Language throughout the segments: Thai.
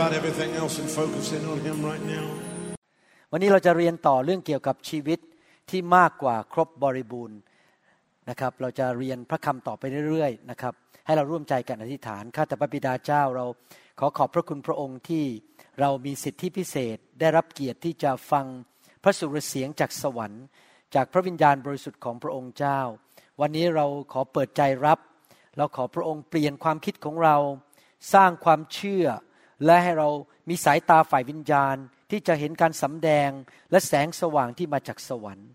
about everything else and focus in on Him right now. วันนี้เราจะเรียนต่อเรื่องเกี่ยวกับชีวิตที่มากกว่าครบบริบูรณ์นะครับ เราจะเรียนพระคำต่อไปเรื่อยๆนะครับ ให้เราร่วมใจกันอธิษฐาน ข้าแต่พระบิดาเจ้าเราขอขอบพระคุณพระองค์ที่เรามีสิทธิพิเศษ ได้รับเกียรติที่จะฟังพระสุรเสียงจากสวรรค์ จากพระวิญญาณบริสุทธิ์ของพระองค์เจ้า วันนี้เราขอเปิดใจรับ เราขอพระองค์เปลี่ยนความคิดของเรา สร้างความเชื่อ และให้เรามีสายตาฝ่ายวิญญาณที่จะเห็นการสำแดงและแสงสว่างที่มาจากสวรรค์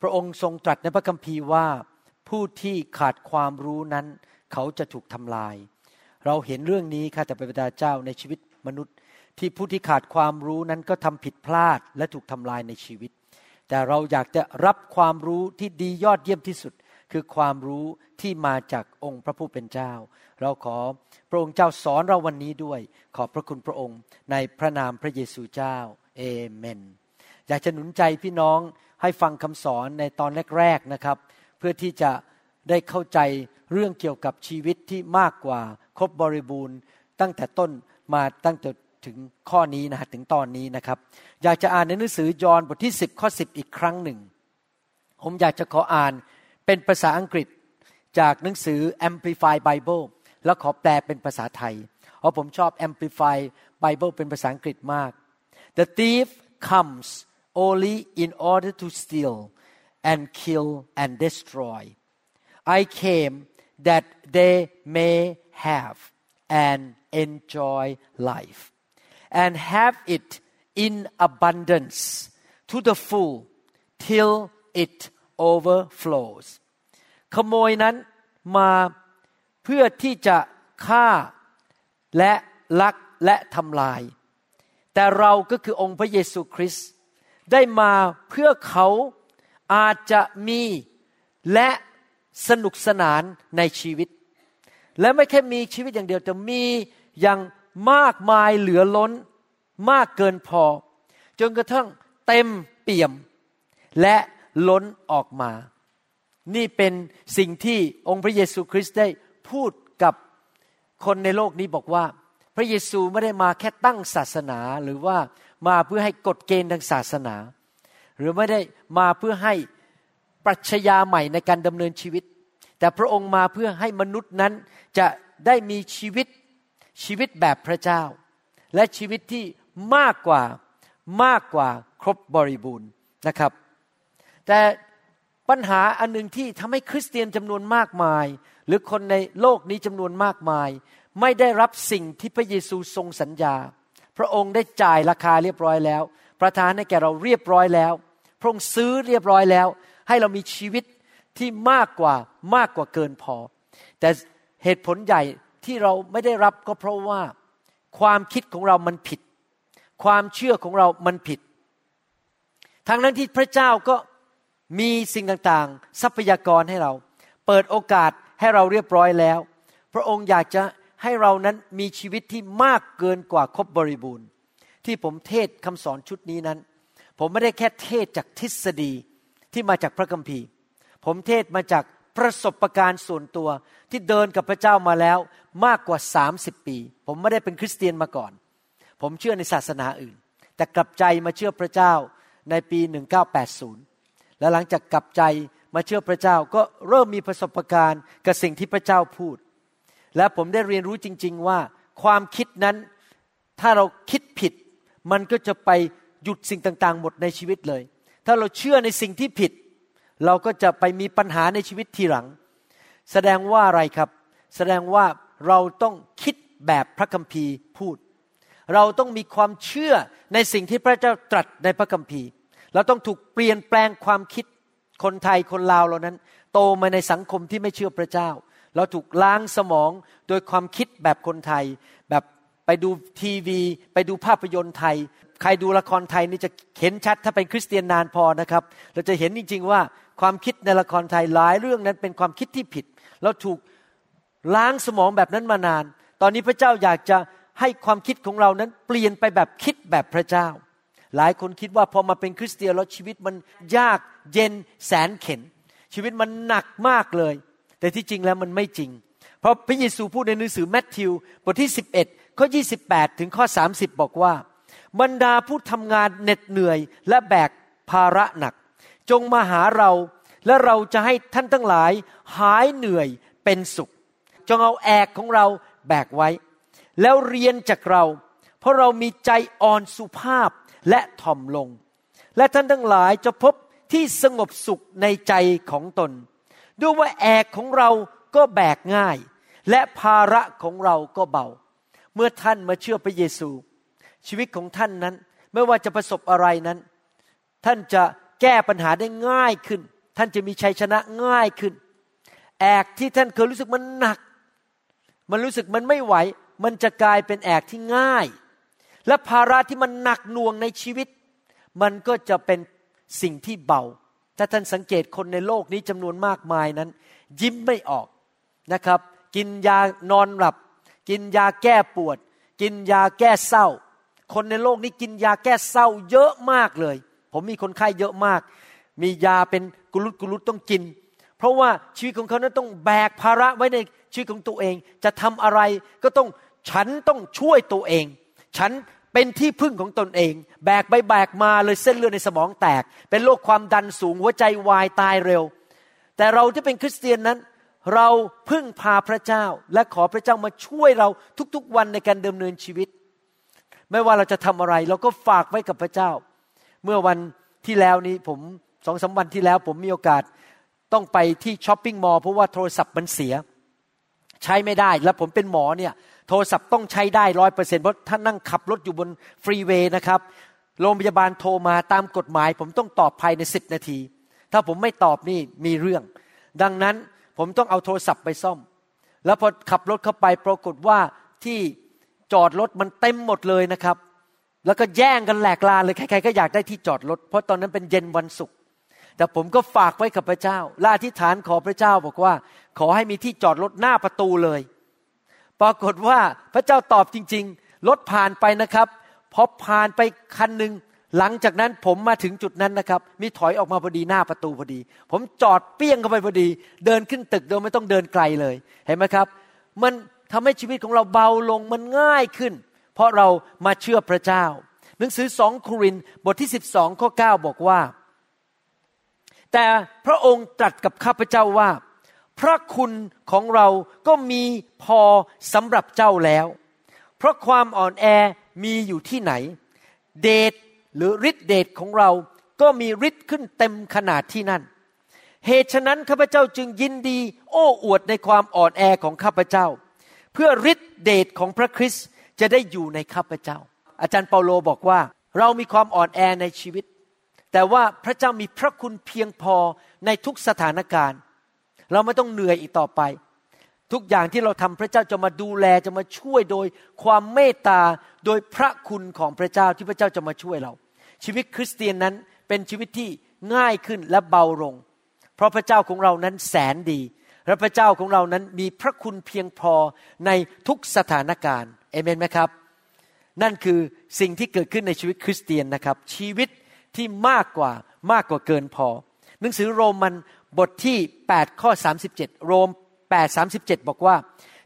พระองค์ทรงตรัสในพระคัมภีร์ว่า ผู้ที่ขาดความรู้นั้น เขาจะถูกทำลาย เราเห็นเรื่องนี้ค่ะแต่พระบิดาเจ้าในชีวิตมนุษย์ ที่ผู้ที่ขาดความรู้นั้นก็ทำผิดพลาดและถูกทำลายในชีวิต แต่เราอยากจะรับความรู้ที่ดียอดเยี่ยมที่สุด คือความรู้ ที่มาจากองค์พระผู้เป็นเจ้า เราขอพระองค์เจ้าสอนเราวันนี้ด้วย ขอบพระคุณพระองค์ในพระนามพระเยซูเจ้าเอเมน อยากจะหนุนใจพี่น้องให้ฟังคำสอนในตอนแรกๆนะครับ เพื่อที่จะได้เข้าใจเรื่องเกี่ยวกับชีวิตที่มากกว่าครบบริบูรณ์ ตั้งแต่ต้นมาตั้งแต่ถึงข้อนี้นะฮะถึงตอนนี้นะครับ อยากจะอ่านในหนังสือยอห์นบทที่ 10 ข้อ 10 อีกครั้งหนึ่ง ผมอยากจะขออ่านเป็นภาษาอังกฤษ จากหนังสือ Amplify Bible แล้วขอแปลเป็นภาษาไทย เพราะผมชอบ Amplify Bible เป็นภาษาอังกฤษมาก The thief comes only in order to steal and kill and destroy I came that they may have and enjoy life and have it in abundance to the full till it overflows ขโมยนั้นมาเพื่อที่จะฆ่าและลักและทำลาย แต่เราก็คือองค์พระเยซูคริสต์ได้มาเพื่อเขาอาจจะมีและสนุกสนานในชีวิต และไม่แค่มีชีวิตอย่างเดียวแต่มีอย่างมากมายเหลือล้นมากเกินพอ จนกระทั่งเต็มเปี่ยม และล้นออกมา นี่เป็นสิ่งที่องค์พระเยซูคริสต์ได้พูดกับคนในโลกนี้บอกว่า พระเยซูไม่ได้มาแค่ตั้งศาสนาหรือว่ามาเพื่อให้กฎเกณฑ์ทางศาสนา หรือไม่ได้มาเพื่อให้ปรัชญาใหม่ในการดำเนินชีวิต แต่พระองค์มาเพื่อให้มนุษย์นั้นจะได้มีชีวิตชีวิตแบบพระเจ้า และชีวิตที่มากกว่ามากกว่าครบบริบูรณ์นะครับ แต่ ปัญหาอันหนึ่งที่ทำให้คริสเตียนจำนวนมากมาย หรือคนในโลกนี้จำนวนมากมาย ไม่ได้รับสิ่งที่พระเยซูทรงสัญญา พระองค์ได้จ่ายราคาเรียบร้อยแล้ว ประทานให้แก่เราเรียบร้อยแล้ว พระองค์ซื้อเรียบร้อยแล้ว ให้เรามีชีวิตที่มากกว่ามากกว่าเกินพอ แต่เหตุผลใหญ่ที่เราไม่ได้รับก็เพราะว่าความคิดของเรามันผิด ความเชื่อของเรามันผิดทั้งนั้นที่พระเจ้าก็ มีสิ่งต่างๆ ทรัพยากรให้เรา เปิดโอกาสให้เราเรียบร้อยแล้ว พระองค์อยากจะให้เรานั้นมีชีวิตที่มากเกินกว่าครบบริบูรณ์ ที่ผมเทศคำสอนชุดนี้นั้น ผมไม่ได้แค่เทศจากทฤษฎีที่มาจากพระคัมภีร์ ผมเทศมาจากประสบการณ์ส่วนตัวที่เดินกับพระเจ้ามาแล้วมากกว่า 30 ปี ผมไม่ได้เป็นคริสเตียนมาก่อน ผมเชื่อในศาสนาอื่น แต่กลับใจมาเชื่อพระเจ้าในปี 1980 และหลังจากกลับใจมาเชื่อพระเจ้าก็เริ่มมีประสบการณ์กับสิ่งที่พระเจ้าพูด และผมได้เรียนรู้จริง ๆ ว่าความคิดนั้นถ้าเราคิดผิด มันก็จะไปหยุดสิ่งต่างๆ หมดในชีวิตเลย ถ้าเราเชื่อในสิ่งที่ผิด เราก็จะไปมีปัญหาในชีวิตทีหลัง แสดงว่าอะไรครับ แสดงว่าเราต้องคิดแบบพระคัมภีร์พูด เราต้องมีความเชื่อในสิ่งที่พระเจ้าตรัสในพระคัมภีร์ เราต้องถูกเปลี่ยนแปลงความคิดคนไทยคนลาวเรานั้น โตมาในสังคมที่ไม่เชื่อพระเจ้า เราถูกล้างสมองโดยความคิดแบบคนไทย แบบไปดูทีวี ไปดูภาพยนตร์ไทย ใครดูละครไทยนี่จะเห็นชัดถ้าเป็นคริสเตียนนานพอนะครับ เราจะเห็นจริง ๆ ว่าความคิดในละครไทยหลายเรื่องนั้นเป็นความคิดที่ผิด เราถูกล้างสมองแบบนั้นมานาน ตอนนี้พระเจ้าอยากจะให้ความคิดของเรานั้นเปลี่ยนไปแบบคิดแบบพระเจ้า หลายคนคิดว่าพอมาเป็นคริสเตียนแล้วชีวิตมันยากเย็นแสนเข็น ชีวิตมันหนักมากเลย แต่ที่จริงแล้วมันไม่จริง เพราะพระเยซูพูดในหนังสือแมทธิวบทที่ 11 ข้อ 28 ถึงข้อ 30 บอกว่า บรรดาผู้ทำงานเหน็ดเหนื่อยและแบกภาระหนัก จงมาหาเราและเราจะให้ท่านทั้งหลายหายเหนื่อยเป็นสุข จงเอาแอกของเราแบกไว้ แล้วเรียนจากเรา เพราะเรามีใจอ่อนสุภาพและถ่อมลง และท่านทั้งหลายจะพบที่สงบสุขในใจของตนดูว่าแอกของเราก็แบกง่าย และภาระของเราก็เบา เมื่อท่านมาเชื่อพระเยซู ชีวิตของท่านนั้นไม่ว่าจะประสบอะไรนั้น ท่านจะแก้ปัญหาได้ง่ายขึ้น ท่านจะมีชัยชนะง่ายขึ้น แอกที่ท่านเคยรู้สึกมันหนัก มันรู้สึกมันไม่ไหว มันจะกลายเป็นแอกที่ง่าย และภาระที่มันหนักหน่วงในชีวิต มันก็จะเป็นสิ่งที่เบา ถ้าท่านสังเกตคนในโลกนี้จำนวนมากมายนั้น ยิ้มไม่ออกนะครับ กินยานอนหลับ กินยาแก้ปวด กินยาแก้เศร้า คนในโลกนี้กินยาแก้เศร้าเยอะมากเลย ผมมีคนไข้เยอะมาก มียาเป็นกุลุตกุลุตต้องกิน เพราะว่าชีวิตของเขานั้นต้องแบกภาระไว้ในชีวิตของตัวเอง จะทำอะไรก็ต้องฉันต้องช่วยตัวเอง ฉัน เป็นที่พึ่งของตนเอง แบกไปแบกมาเลยเส้นเลือดในสมองแตก เป็นโรคความดันสูงหัวใจวายตายเร็ว แต่เราที่เป็นคริสเตียนนั้น เราพึ่งพาพระเจ้า และขอพระเจ้ามาช่วยเราทุกๆวันในการดำเนินชีวิต ไม่ว่าเราจะทำอะไร เราก็ฝากไว้กับพระเจ้า เมื่อวันที่แล้วนี้ผมสองสาวันที่แล้วผมมีโอกาสต้องไปที่ช้อปปิ้งมอลล์เพราะว่าโทรศัพท์มันเสีย ใช้ไม่ได้แล้วผมเป็นหมอเนี่ย โทรศัพท์ต้องใช้ได้ร้อยเปอร์เซ็นต์เพราะท่านนั่งขับรถอยู่บนฟรีเวย์นะครับ โรงพยาบาลโทรมาตามกฎหมาย ผมต้องตอบภายในสิบนาที ถ้าผมไม่ตอบนี่มีเรื่อง ดังนั้นผมต้องเอาโทรศัพท์ไปซ่อม แล้วพอขับรถเข้าไปปรากฏว่าที่จอดรถมันเต็มหมดเลยนะครับ แล้วก็แย่งกันแหลกลาเลยใครๆก็อยากได้ที่จอดรถ เพราะตอนนั้นเป็นเย็นวันศุกร์แต่ผมก็ฝากไว้กับพระเจ้าลาธิฐานขอพระเจ้าบอกว่า ขอให้มีที่จอดรถหน้าประตูเลย ปรากฏว่าพระเจ้าตอบจริง ๆ รถผ่านไปนะครับพอผ่านไปคันหนึ่งหลังจากนั้นผมมาถึงจุดนั้นนะครับ มีถอยออกมาพอดีหน้าประตูพอดี ผมจอดเปี้ยงเข้าไปพอดี เดินขึ้นตึกโดยไม่ต้องเดินไกลเลยเห็นไหมครับ มันทำให้ชีวิตของเราเบาลงมันง่ายขึ้น เพราะเรามาเชื่อพระเจ้า หนังสือสองโครินบทที่สิบสองข้อเก้าบอกว่า แต่พระองค์ตรัสกับข้าพเจ้าว่า พระคุณของเราก็มีพอสำหรับเจ้าแล้ว เพราะความอ่อนแอมีอยู่ที่ไหน เดชหรือฤทธิเดชของเราก็มีฤทธิ์ขึ้นเต็มขนาดที่นั่น เหตุฉะนั้นข้าพเจ้าจึงยินดี โอ้อวดในความอ่อนแอของข้าพเจ้า เพื่อฤทธิเดชของพระคริสต์จะได้อยู่ในข้าพเจ้า อาจารย์เปาโลบอกว่า เรามีความอ่อนแอในชีวิต แต่ว่าพระเจ้ามีพระคุณเพียงพอในทุกสถานการณ์ เราไม่ต้องเหนื่อยอีกต่อไป ทุกอย่างที่เราทำพระเจ้าจะมาดูแลจะมาช่วยโดยความเมตตาโดยพระคุณของพระเจ้าที่พระเจ้าจะมาช่วยเรา ชีวิตคริสเตียนนั้นเป็นชีวิตที่ง่ายขึ้นและเบาลง เพราะพระเจ้าของเรานั้นแสนดี และพระเจ้าของเรานั้นมีพระคุณเพียงพอในทุกสถานการณ์เอเมนไหมครับ นั่นคือสิ่งที่เกิดขึ้นในชีวิตคริสเตียนนะครับ ชีวิตที่มากกว่ามากกว่าเกินพอ หนังสือโรมัน บทที่ 8 ข้อ 37 โรม 8 37 บอกว่า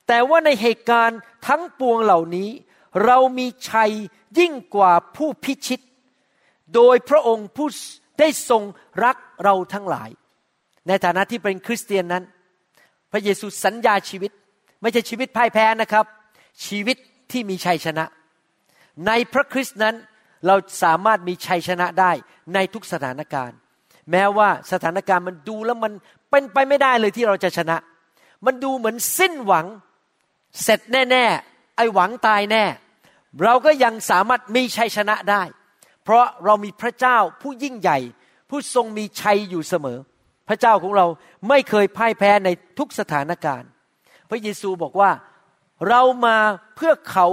แต่ว่าในเหตุการณ์ทั้งปวงเหล่านี้ เรามีชัยยิ่งกว่าผู้พิชิต โดยพระองค์ผู้ได้ทรงรักเราทั้งหลาย ในฐานะที่เป็นคริสเตียนนั้น พระเยซูสัญญาชีวิต ไม่ใช่ชีวิตพ่ายแพ้นะครับ ชีวิตที่มีชัยชนะ ในพระคริสต์นั้นเราสามารถมีชัยชนะได้ในทุกสถานการณ์ แม้ว่าสถานการณ์มันดูแล้วมันเป็นไปไม่ได้เลยที่เราจะชนะ มันดูเหมือนสิ้นหวัง เสร็จแน่ ๆ ไอ้หวังตายแน่ เราก็ยังสามารถมีชัยชนะได้ เพราะเรามีพระเจ้าผู้ยิ่งใหญ่ ผู้ทรงมีชัยอยู่เสมอ พระเจ้าของเราไม่เคยพ่ายแพ้ในทุกสถานการณ์ พระเยซูบอกว่าเรามาเพื่อเขา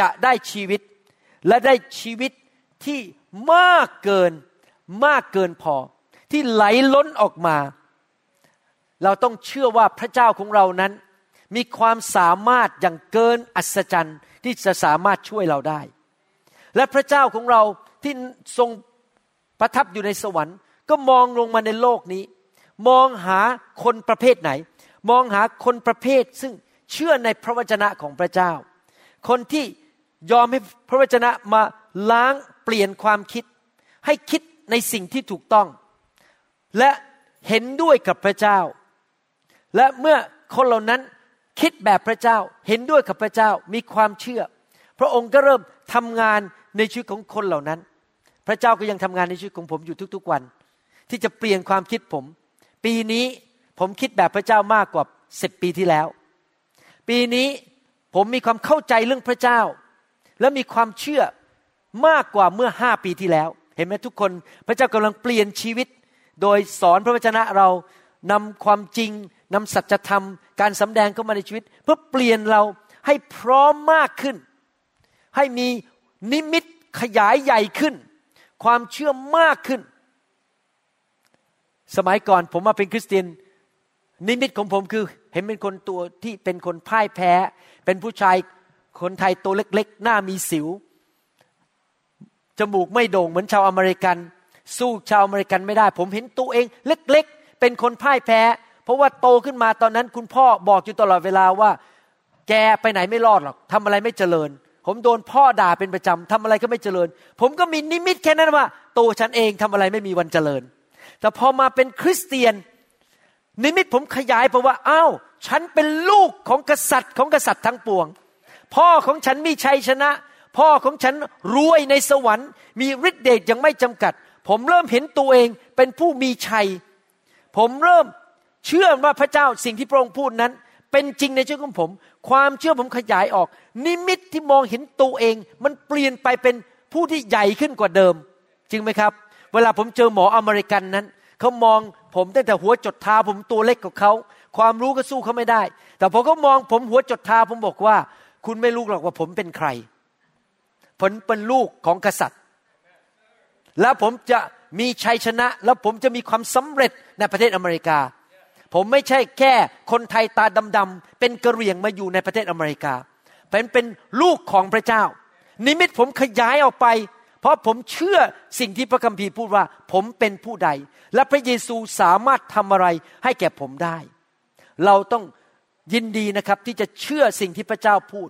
จะได้ชีวิต และได้ชีวิตที่มากเกินมากเกินพอ ที่ไหลล้นออกมา เราต้องเชื่อว่าพระเจ้าของเรานั้น มีความสามารถอย่างเกินอัศจรรย์ที่จะสามารถช่วยเราได้ และพระเจ้าของเราที่ทรงประทับอยู่ในสวรรค์ ก็มองลงมาในโลกนี้ มองหาคนประเภทไหน มองหาคนประเภทซึ่งเชื่อในพระวจนะของพระเจ้า คนที่ยอมให้พระวจนะมาล้างเปลี่ยนความคิด ให้คิดในสิ่งที่ถูกต้อง และเห็นด้วยกับพระเจ้า และเมื่อคนเหล่านั้นคิดแบบพระเจ้า เห็นด้วยกับพระเจ้ามีความเชื่อ พระองค์ก็เริ่มทำงานในชีวิตของคนเหล่านั้น พระเจ้าก็ยังทำงานในชีวิตของผมอยู่ทุกๆวัน ที่จะเปลี่ยนความคิดผม ปีนี้ผมคิดแบบพระเจ้ามากกว่าสิบปีที่แล้ว ปีนี้ผมมีความเข้าใจเรื่องพระเจ้า และมีความเชื่อมากกว่าเมื่อห้าปีที่แล้ว เห็นไหมทุกคน พระเจ้ากำลังเปลี่ยนชีวิต โดยสอนพระวจนะเรานำความจริงนำสัจธรรม การสำแดงเข้ามาในชีวิต เพื่อเปลี่ยนเราให้พร้อมมากขึ้น ให้มีนิมิตขยายใหญ่ขึ้น ความเชื่อมากขึ้น สมัยก่อนผมมาเป็นคริสเตียน นิมิตของผมคือเห็นเป็นคนตัวที่เป็นคนพ่ายแพ้ เป็นผู้ชายคนไทยตัวเล็กๆ หน้ามีสิว จมูกไม่โด่งเหมือนชาวอเมริกัน สู้ชาวอเมริกันไม่ได้ ผมเห็นตัวเองเล็กๆ เป็นคนพ่ายแพ้ เพราะว่าโตขึ้นมาตอนนั้นคุณพ่อบอกอยู่ตลอดเวลาว่า แกไปไหนไม่รอดหรอกทำอะไรไม่เจริญ ผมโดนพ่อด่าเป็นประจำทำอะไรก็ไม่เจริญ ผมก็มีนิมิตแค่นั้นว่าตัวฉันเองทำอะไรไม่มีวันเจริญ แต่พอมาเป็นคริสเตียน นิมิตผมขยายไปว่าอ้าวฉันเป็นลูกของกษัตริย์ของกษัตริย์ทั้งปวง พ่อของฉันมีชัยชนะ พ่อของฉันรวยในสวรรค์ มีฤทธิ์เดชยังไม่จำกัด ผมเริ่มเห็นตัวเองเป็นผู้มีชัย ผมเริ่มเชื่อว่าพระเจ้าสิ่งที่พระองค์พูดนั้น เป็นจริงในชีวิตของผม ความเชื่อผมขยายออก นิมิตที่มองเห็นตัวเอง มันเปลี่ยนไปเป็นผู้ที่ใหญ่ขึ้นกว่าเดิม จริงไหมครับ เวลาผมเจอหมออเมริกันนั้นเขามองผมตั้งแต่หัวจดเท้าผมตัวเล็กกว่าเขาความรู้ก็สู้เขาไม่ได้ แต่พอเขามองผมหัวจดเท้าผมบอกว่า คุณไม่รู้หรอกว่าผมเป็นใคร ผมเป็นลูกของกษัตริย์ แล้วผมจะมีชัยชนะ แล้วผมจะมีความสำเร็จในประเทศอเมริกา ผมไม่ใช่แค่คนไทยตาดำๆเป็นกระเรียงมาอยู่ในประเทศอเมริกาเป็นเป็นลูกของพระเจ้า นิมิตผมขยายออกไป เพราะผมเชื่อสิ่งที่พระคัมภีร์พูดว่า ผมเป็นผู้ใด และพระเยซูสามารถทำอะไรให้แก่ผมได้ เราต้องยินดีนะครับที่จะเชื่อสิ่งที่พระเจ้าพูด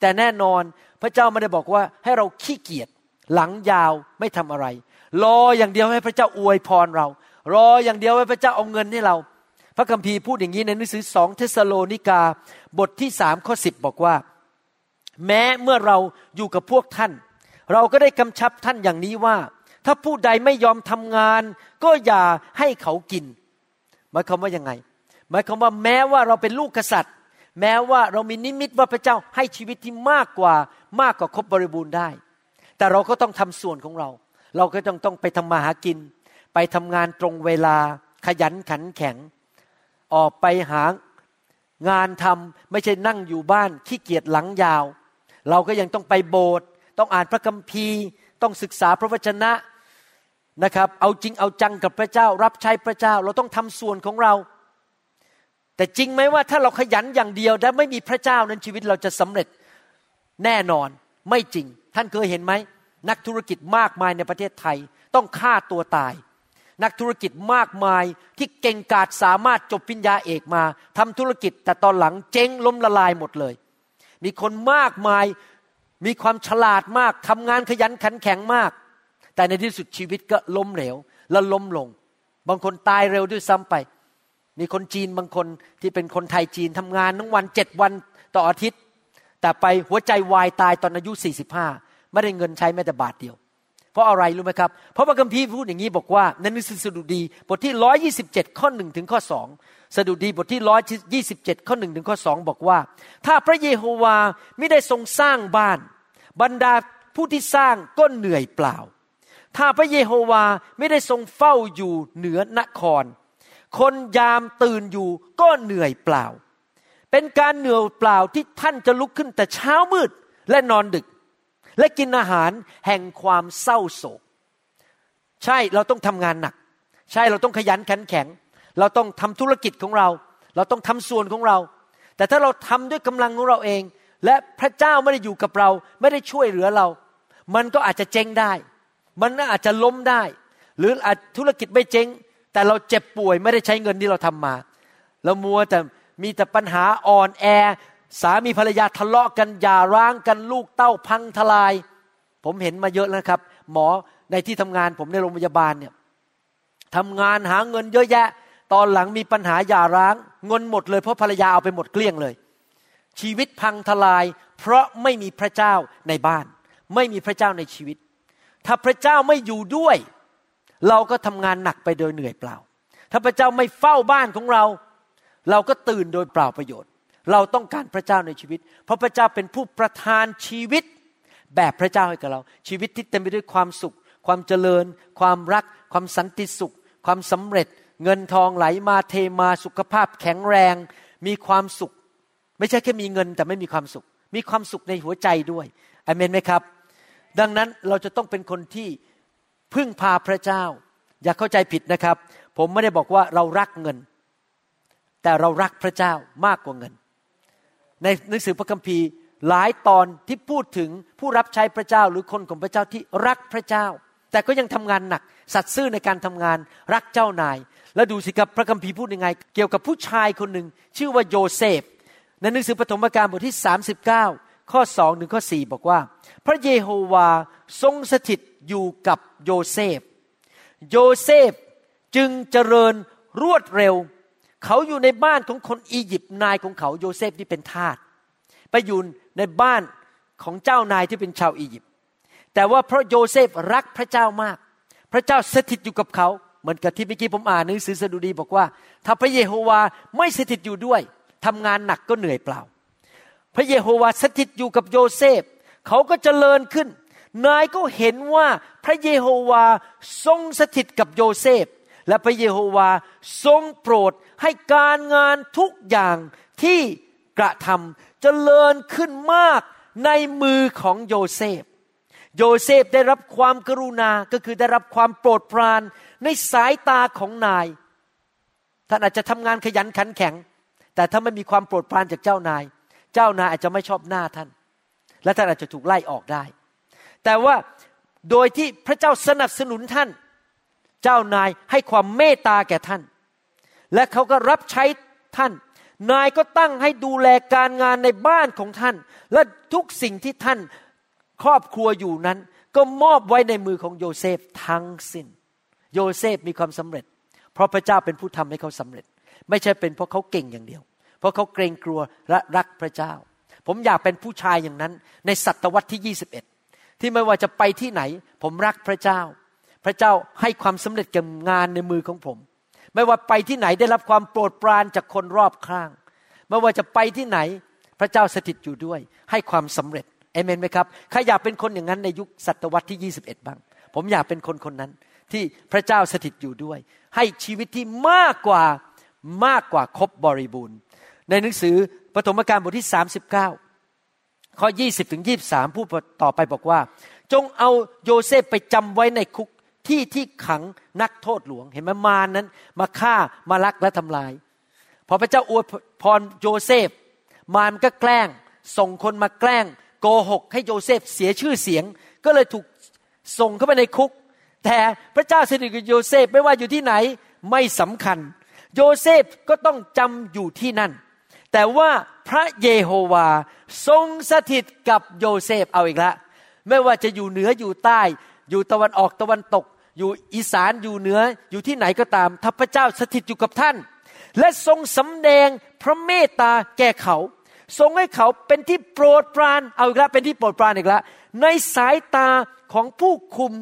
แต่แน่นอนพระเจ้าไม่ได้บอกว่าให้เราขี้เกียจ หลังยาวไม่ทำอะไร รออย่างเดียวให้พระเจ้าอวยพรเรา รออย่างเดียวให้พระเจ้าเอาเงินให้เรา พระคัมภีร์พูดอย่างนี้ในหนังสือสองเทสโลนิกา บทที่สามข้อสิบบอกว่า แม้เมื่อเราอยู่กับพวกท่าน เราก็ได้กำชับท่านอย่างนี้ว่า ถ้าผู้ใดไม่ยอมทำงาน ก็อย่าให้เขากินหมายความว่ายังไงหมายความว่าแม้ว่าเราเป็นลูกกษัตริย์ แม้ว่าเรามีนิมิตว่าพระเจ้าให้ชีวิตที่มากกว่ามากกว่าครบบริบูรณ์ได้ แต่เราก็ต้องทำส่วนของเรา เราก็ต้องต้องไปทำมาหากิน ไปทำงานตรงเวลาขยันขันแข็ง ออกไปหางานทำไม่ใช่นั่งอยู่บ้านขี้เกียจหลังยาว เราก็ยังต้องไปโบสถ์ต้องอ่านพระคัมภีร์ ต้องศึกษาพระวจนะนะครับ เอาจริงเอาจังกับพระเจ้า รับใช้พระเจ้า เราต้องทำส่วนของเรา แต่จริงไหมว่าถ้าเราขยันอย่างเดียวและไม่มีพระเจ้านั้นชีวิตเราจะสำเร็จแน่นอนไม่จริง ท่านเคยเห็นไหมนักธุรกิจมากมายในประเทศไทยต้องฆ่าตัวตาย นักธุรกิจมากมายที่เก่งกาจสามารถจบปริญญาเอกมาทำธุรกิจแต่ตอนหลังเจ๊งล้มละลายหมดเลย มีคนมากมายมีความฉลาดมากทำงานขยันขันแข็งมาก แต่ในที่สุดชีวิตก็ล้มเหลวและล้มลง บางคนตายเร็วด้วยซ้ำไป มีคนจีนบางคนที่เป็นคนไทยจีนทำงานทั้งวันเจ็ดวันต่ออาทิตย์ แต่ไปหัวใจวายตายตอนอายุ 45 ไม่ได้เงินใช้แม้แต่บาทเดียว เพราะอะไรรู้ไหมครับ เพราะว่าคัมภีร์พูดอย่างนี้บอกว่าในหนังสือสดุดีบทที่ 127 ข้อ1ถึงข้อ2สดุดีบทที่ 127 ข้อ1ถึงข้อ2บอกว่า ถ้าพระเยโฮวาไม่ได้ทรงสร้างบ้าน บรรดาผู้ที่สร้างก็เหนื่อยเปล่า ถ้าพระเยโฮวาไม่ได้ทรงเฝ้าอยู่เหนือนคร คนยามตื่นอยู่ก็เหนื่อยเปล่า เป็นการเหนื่อยเปล่าที่ท่านจะลุกขึ้นแต่เช้ามืดและนอนดึก และกินอาหารแห่งความเศร้าโศก ใช่เราต้องทำงานหนัก ใช่เราต้องขยันขันแข็ง เราต้องทำธุรกิจของเรา เราต้องทำส่วนของเรา แต่ถ้าเราทำด้วยกำลังของเราเอง และพระเจ้าไม่ได้อยู่กับเรา ไม่ได้ช่วยเหลือเรา มันก็อาจจะเจ๊งได้ มันอาจจะล้มได้ หรืออาจธุรกิจไม่เจ๊งแต่เราเจ็บป่วยไม่ได้ใช้เงินที่เราทำมาเรามัวแต่ มีแต่ปัญหาอ่อนแอ สามีภรรยาทะเลาะกันหย่าร้างกันลูกเต้าพังทลาย ผมเห็นมาเยอะแล้วครับ หมอในที่ทำงานผมในโรงพยาบาลเนี่ยทำงานหาเงินเยอะแยะ ตอนหลังมีปัญหาหย่าร้าง เงินหมดเลยเพราะภรรยาเอาไปหมดเกลี้ยงเลย ชีวิตพังทลาย เพราะไม่มีพระเจ้าในบ้าน ไม่มีพระเจ้าในชีวิต ถ้าพระเจ้าไม่อยู่ด้วย เราก็ทำงานหนักไปโดยเหนื่อยเปล่า ถ้าพระเจ้าไม่เฝ้าบ้านของเรา เราก็ตื่นโดยเปล่าประโยชน์ เราต้องการพระเจ้าในชีวิต เพราะพระเจ้าเป็นผู้ประทานชีวิตแบบพระเจ้าให้กับเรา ชีวิตที่เต็มไปด้วยความสุข ความเจริญ ความรัก ความสันติสุข ความสำเร็จ เงินทองไหลมาเทมาสุขภาพแข็งแรง มีความสุข ไม่ใช่แค่มีเงินแต่ไม่มีความสุข มีความสุขในหัวใจด้วยอเมนไหมครับ ดังนั้นเราจะต้องเป็นคนที่พึ่งพาพระเจ้า อย่าเข้าใจผิดนะครับ ผมไม่ได้บอกว่าเรารักเงิน แต่เรารักพระเจ้ามากกว่าเงิน ในหนังสือพระคัมภีร์หลายตอนที่พูดถึงผู้รับใช้พระเจ้าหรือคนของพระเจ้าที่รักพระเจ้า แต่ก็ยังทำงานหนัก สัตย์ซื่อในการทำงานรักเจ้านาย แล้วดูสิครับพระคัมภีร์พูดยังไง เกี่ยวกับผู้ชายคนหนึ่งชื่อว่าโยเซฟในหนังสือปฐมกาลบทที่ 39 ข้อ2ถึงข้อ 4 บอกว่า พระเยโฮวาทรงสถิตอยู่กับโยเซฟ โยเซฟจึงเจริญรวดเร็ว เขาอยู่ในบ้านของคนอียิปต์นายของเขาโยเซฟที่เป็นทาสไปอยู่ในบ้านของเจ้านายที่เป็นชาวอียิปต์แต่ว่าเพราะโยเซฟรักพระเจ้ามาก พระเจ้าสถิตอยู่กับเขา เหมือนกับที่เมื่อกี้ผมอ่านหนังสือสดุดีบอกว่า ถ้าพระเยโฮวาไม่สถิตอยู่ด้วยทำงานหนักก็เหนื่อยเปล่า พระเยโฮวาสถิตอยู่กับโยเซฟเขาก็เจริญขึ้น นายก็เห็นว่าพระเยโฮวาทรงสถิตกับโยเซฟ และพระเยโฮวาทรงโปรดให้การงานทุกอย่างที่กระทำเจริญขึ้นมากในมือของโยเซฟ โยเซฟได้รับความกรุณาก็คือได้รับความโปรดปรานในสายตาของนายท่านอาจจะทำงานขยันขันแข็ง แต่ถ้าไม่มีความโปรดปรานจากเจ้านาย เจ้านายอาจจะไม่ชอบหน้าท่าน และท่านอาจจะถูกไล่ออกได้ แต่ว่าโดยที่พระเจ้าสนับสนุนท่าน เจ้านายให้ความเมตตาแก่ท่าน และเขาก็รับใช้ท่าน นายก็ตั้งให้ดูแลการงานในบ้านของท่าน และทุกสิ่งที่ท่านครอบครัวอยู่นั้น ก็มอบไว้ในมือของโยเซฟทั้งสิน้น โยเซฟมีความสำเร็จ เพราะพระเจ้าเป็นผู้ทำให้เขาสำเร็จ ไม่ใช่เป็นเพราะเขาเก่งอย่างเดียว เพราะเขาเกรงกลัวและรักพระเจ้า ผมอยากเป็นผู้ชายอย่างนั้น ในศตวรรษที่ 21 ที่ไม่ว่าจะไปที่ไหน ผมรักพระเจ้า พระเจ้าให้ความสำเร็จกับงานในมือของผม ไม่ว่าไปที่ไหนได้รับความโปรดปรานจากคนรอบข้าง ไม่ว่าจะไปที่ไหนพระเจ้าสถิตอยู่ด้วย ให้ความสำเร็จเอเมนไหมครับใครอยากเป็นคนอย่างนั้นในยุคศตวรรษที่ 21 บ้าง ผมอยากเป็นคนคนนั้น ที่พระเจ้าสถิตอยู่ด้วย ให้ชีวิตที่มากกว่ามากกว่าครบบริบูรณ์ ในหนังสือปฐมกาลบทที่ 39 ข้อ 20ถึง23 พูดต่อไปบอกว่า จงเอาโยเซฟไปจำไว้ในคุก ที่ที่ขังนักโทษหลวง เห็นไหมมารนั้น มาฆ่ามาลักและทำลาย พอพระเจ้าอวยพรโยเซฟ มารก็แกล้ง ส่งคนมาแกล้ง โกหก ให้โยเซฟเสียชื่อเสียง ก็เลยถูกส่งเข้าไปในคุก แต่พระเจ้าสถิตกับโยเซฟไม่ว่าอยู่ที่ไหนไม่สำคัญ โยเซฟก็ต้องจำอยู่ที่นั่น แต่ว่าพระเยโฮวาทรงสถิตกับโยเซฟเอาอีกแล้วไม่ว่าจะอยู่เหนืออยู่ใต้ อยู่ตะวันออกตะวันตก อยู่อีสานอยู่เหนืออยู่ที่ไหนก็ตามถ้าพระเจ้าสถิตอยู่กับท่าน และทรงสำแดงพระเมตตาแก่เขา ทรงให้เขาเป็นที่โปรดปรานเอาอีกแล้วเป็นที่โปรดปรานอีกแล้วในสายตาของผู้คุม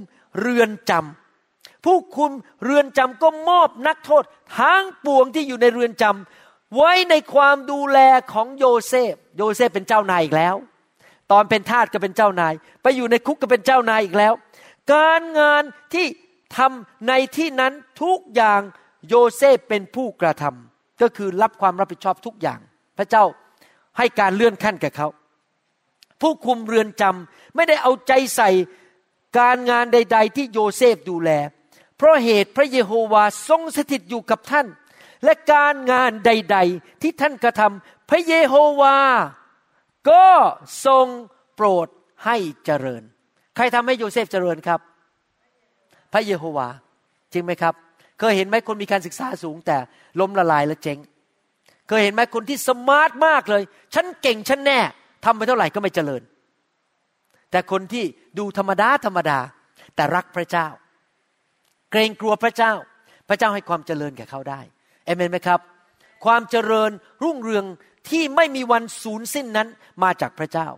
เรือนจำผู้คุมเรือนจำก็มอบนักโทษทั้งปวงที่อยู่ในเรือนจำไว้ในความดูแลของโยเซฟ โยเซฟเป็นเจ้านายอีกแล้ว ตอนเป็นทาสก็เป็นเจ้านาย ไปอยู่ในคุกก็เป็นเจ้านายอีกแล้ว การงานที่ทำในที่นั้นทุกอย่างโยเซฟเป็นผู้กระทำก็คือรับความรับผิดชอบทุกอย่าง พระเจ้าให้การเลื่อนขั้นแก่เขา ผู้คุมเรือนจำไม่ได้เอาใจใส่การงานใด ๆ ที่โยเซฟดูแล เพราะเหตุพระเยโฮวาทรงสถิตอยู่กับท่าน และการงานใด ๆ ที่ท่านกระทำพระเยโฮวา ก็ทรงโปรดให้เจริญ ใครทำให้โยเซฟเจริญครับ พระเยโฮวา จริงไหมครับ เคยเห็นไหมคนมีการศึกษาสูงแต่ล้มละลายและเจ๊ง เคยเห็นไหมคนที่สมาร์ทมากเลย ฉันเก่งฉันแน่ทำไปเท่าไหร่ก็ไม่เจริญ แต่คนที่ดูธรรมดาธรรมดา แต่รักพระเจ้า เกรงกลัวพระเจ้า พระเจ้าให้ความเจริญแก่เขาได้เอเมนไหมครับ ความเจริญรุ่งเรืองที่ไม่มีวันสูญสิ้นนั้นมาจากพระเจ้า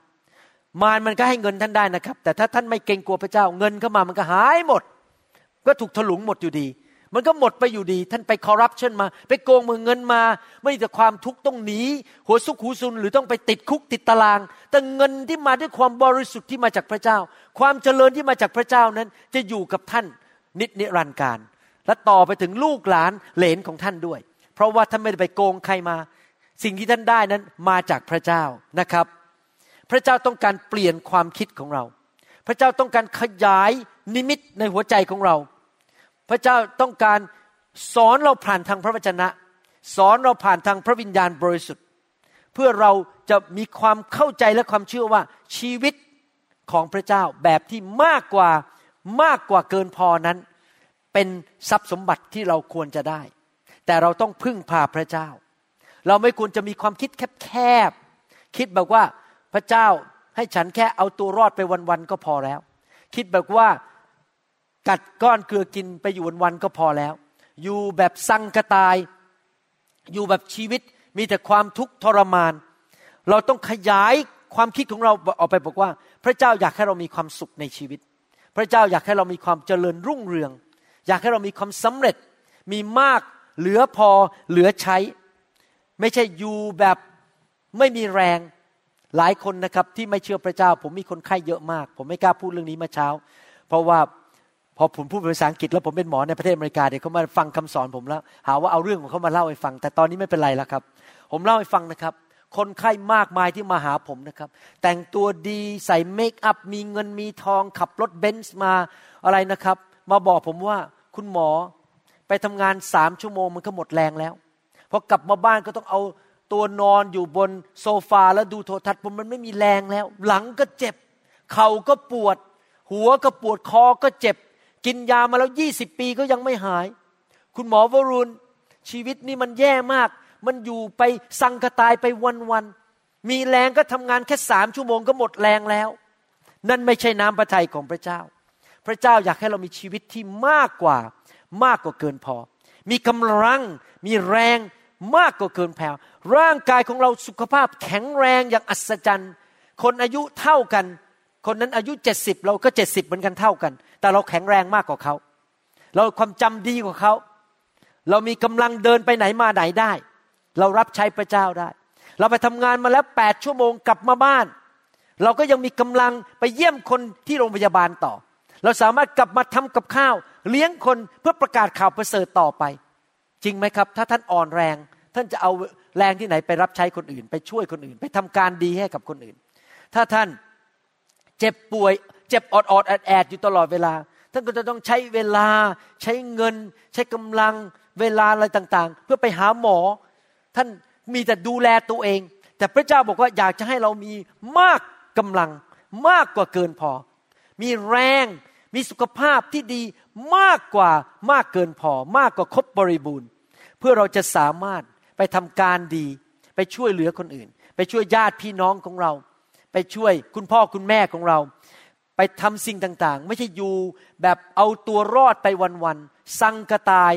มารมันก็ให้เงินท่านได้นะครับ แต่ถ้าท่านไม่เกรงกลัวพระเจ้าเงินเข้ามามันก็หายหมด ก็ถูกถลุงหมดอยู่ดี มันก็หมดไปอยู่ดี ท่านไปคอร์รัปชันมา ไปโกงมือเงินมา ไม่แต่ความทุกข์ต้องหนี หัวซุกหูซุนหรือต้องไปติดคุกติดตาราง แต่เงินที่มาด้วยความบริสุทธิ์ที่มาจากพระเจ้า ความเจริญที่มาจากพระเจ้านั้น จะอยู่กับท่านนิจนิรันดร์การ และต่อไปถึงลูกหลานเหลนของท่านด้วย เพราะว่าท่านไม่ได้ไปโกงใครมา สิ่งที่ท่านได้นั้นมาจากพระเจ้านะครับ พระเจ้าต้องการเปลี่ยนความคิดของเรา พระเจ้าต้องการขยายนิมิตในหัวใจของเรา พระเจ้าต้องการสอนเราผ่านทางพระวจนะ สอนเราผ่านทางพระวิญญาณบริสุทธิ์ เพื่อเราจะมีความเข้าใจและความเชื่อว่าชีวิตของพระเจ้าแบบที่มากกว่ามากกว่าเกินพอนั้น เป็นทรัพย์สมบัติที่เราควรจะได้ แต่เราต้องพึ่งพาพระเจ้า เราไม่ควรจะมีความคิดแคบๆคิดแบบว่า พระเจ้าให้ฉันแค่เอาตัวรอดไปวันๆก็พอแล้ว คิดแบบว่ากัดก้อนเกลือกินไปอยู่วันๆก็พอแล้ว อยู่แบบสังกตาย อยู่แบบชีวิตมีแต่ความทุกข์ทรมาน เราต้องขยายความคิดของเราออกไปบอกว่า พระเจ้าอยากให้เรามีความสุขในชีวิต พระเจ้าอยากให้เรามีความเจริญรุ่งเรือง อยากให้เรามีความสำเร็จ มีมากเหลือพอเหลือใช้ ไม่ใช่อยู่แบบไม่มีแรง หลายคนนะครับที่ไม่เชื่อพระเจ้า ผมมีคนไข้เยอะมาก ผมไม่กล้าพูดเรื่องนี้เมื่อเช้า เพราะว่าพอผมพูดภาษาอังกฤษแล้วผมเป็นหมอในประเทศอเมริกาเดี๋ยวเขามาฟังคำสอนผมแล้ว หาว่าเอาเรื่องของเขามาเล่าให้ฟัง แต่ตอนนี้ไม่เป็นไรแล้วครับ ผมเล่าให้ฟังนะครับ คนไข้มากมายที่มาหาผมนะครับ แต่งตัวดีใส่ makeup มีเงินมีทอง ขับรถเบนซ์มาอะไรนะครับ มาบอกผมว่าคุณหมอไปทำงานสามชั่วโมงมันก็หมดแรงแล้วพอกลับมาบ้านก็ต้องเอา ตัวนอนอยู่บนโซฟาแล้วดูโทรทัศน์ผมมันไม่มีแรงแล้ว หลังก็เจ็บ เข่าก็ปวด หัวก็ปวดคอก็เจ็บ กินยามาแล้วยี่สิบปีก็ยังไม่หาย คุณหมอวรุณ ชีวิตนี่มันแย่มาก มันอยู่ไปสังกตายไปวันๆมีแรงก็ทำงานแค่สามชั่วโมงก็หมดแรงแล้ว นั่นไม่ใช่น้ำพระทัยของพระเจ้า พระเจ้าอยากให้เรามีชีวิตที่มากกว่ามากกว่าเกินพอ มีกำลังมีแรงมากกว่าเกินแผ่ ร่างกายของเราสุขภาพแข็งแรงอย่างอัศจรรย์ คนอายุเท่ากัน คนนั้นอายุเจ็ดสิบเราก็เจ็ดสิบเหมือนกันเท่ากัน แต่เราแข็งแรงมากกว่าเขา เราความจำดีกว่าเขา เรามีกำลังเดินไปไหนมาไหนได้ เรารับใช้พระเจ้าได้ เราไปทำงานมาแล้วแปดชั่วโมงกลับมาบ้าน เราก็ยังมีกำลังไปเยี่ยมคนที่โรงพยาบาลต่อ เราสามารถกลับมาทำกับข้าว เลี้ยงคนเพื่อประกาศข่าวประเสริฐต่อไป จริงไหมครับ ถ้าท่านอ่อนแรง ท่านจะเอาแรงที่ไหนไปรับใช้คนอื่น ไปช่วยคนอื่น ไปทำการดีให้กับคนอื่น ถ้าท่านเจ็บป่วย เจ็บออดออดแอดแอดอยู่ตลอดเวลา ท่านก็จะต้องใช้เวลา ใช้เงิน ใช้กำลังเวลาอะไรต่างๆ เพื่อไปหาหมอ ท่านมีแต่ดูแลตัวเอง แต่พระเจ้าบอกว่าอยากจะให้เรามีมากกำลังมากกว่าเกินพอ มีแรงมีสุขภาพที่ดีมากกว่ามากเกินพอ มากกว่าครบบริบูรณ์ เพื่อเราจะสามารถ ไปทำการดี ไปช่วยเหลือคนอื่น ไปช่วยญาติพี่น้องของเรา ไปช่วยคุณพ่อคุณแม่ของเรา ไปทำสิ่งต่างๆ ไม่ใช่อยู่แบบเอาตัวรอดไปวันๆสังกตาย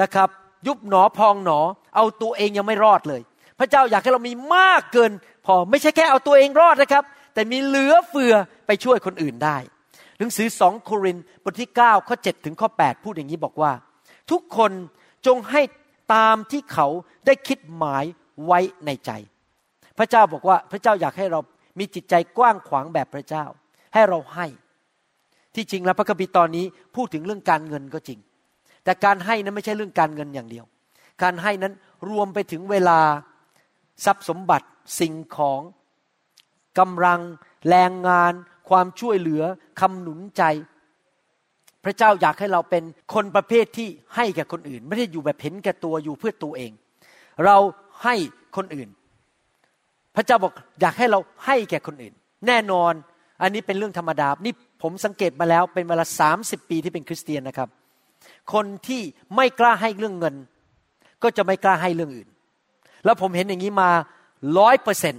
นะครับ ยุบหนอพองหนอ เอาตัวเองยังไม่รอดเลย พระเจ้าอยากให้เรามีมากเกิน พอไม่ใช่แค่เอาตัวเองรอดนะครับ แต่มีเหลือเฟือไปช่วยคนอื่นได้หนังสือสองโครินบทที่9ข้อ7ถึงข้อ8พูดอย่างนี้บอกว่า ทุกคนจงให้ ตามที่เขาได้คิดหมายไว้ในใจ พระเจ้าบอกว่าพระเจ้าอยากให้เรามีจิตใจกว้างขวางแบบพระเจ้า ให้เราให้ ที่จริงแล้วพระคัมภีร์ตอนนี้พูดถึงเรื่องการเงินก็จริง แต่การให้นั้นไม่ใช่เรื่องการเงินอย่างเดียว การให้นั้นรวมไปถึงเวลาทรัพย์สมบัติสิ่งของกำลัง แรงงาน ความช่วยเหลือคำหนุนใจ พระเจ้าอยากให้เราเป็นคนประเภทที่ให้แก่คนอื่น ไม่ได้อยู่แบบเห็นแก่ตัวอยู่เพื่อตัวเอง เราให้คนอื่น พระเจ้าบอกอยากให้เราให้แก่คนอื่น แน่นอนอันนี้เป็นเรื่องธรรมดา นี่ผมสังเกตมาแล้วเป็นเวลาสามสิบปีที่เป็นคริสเตียนนะครับ คนที่ไม่กล้าให้เรื่องเงิน ก็จะไม่กล้าให้เรื่องอื่น แล้วผมเห็นอย่างนี้มาร้อยเปอร์เซ็น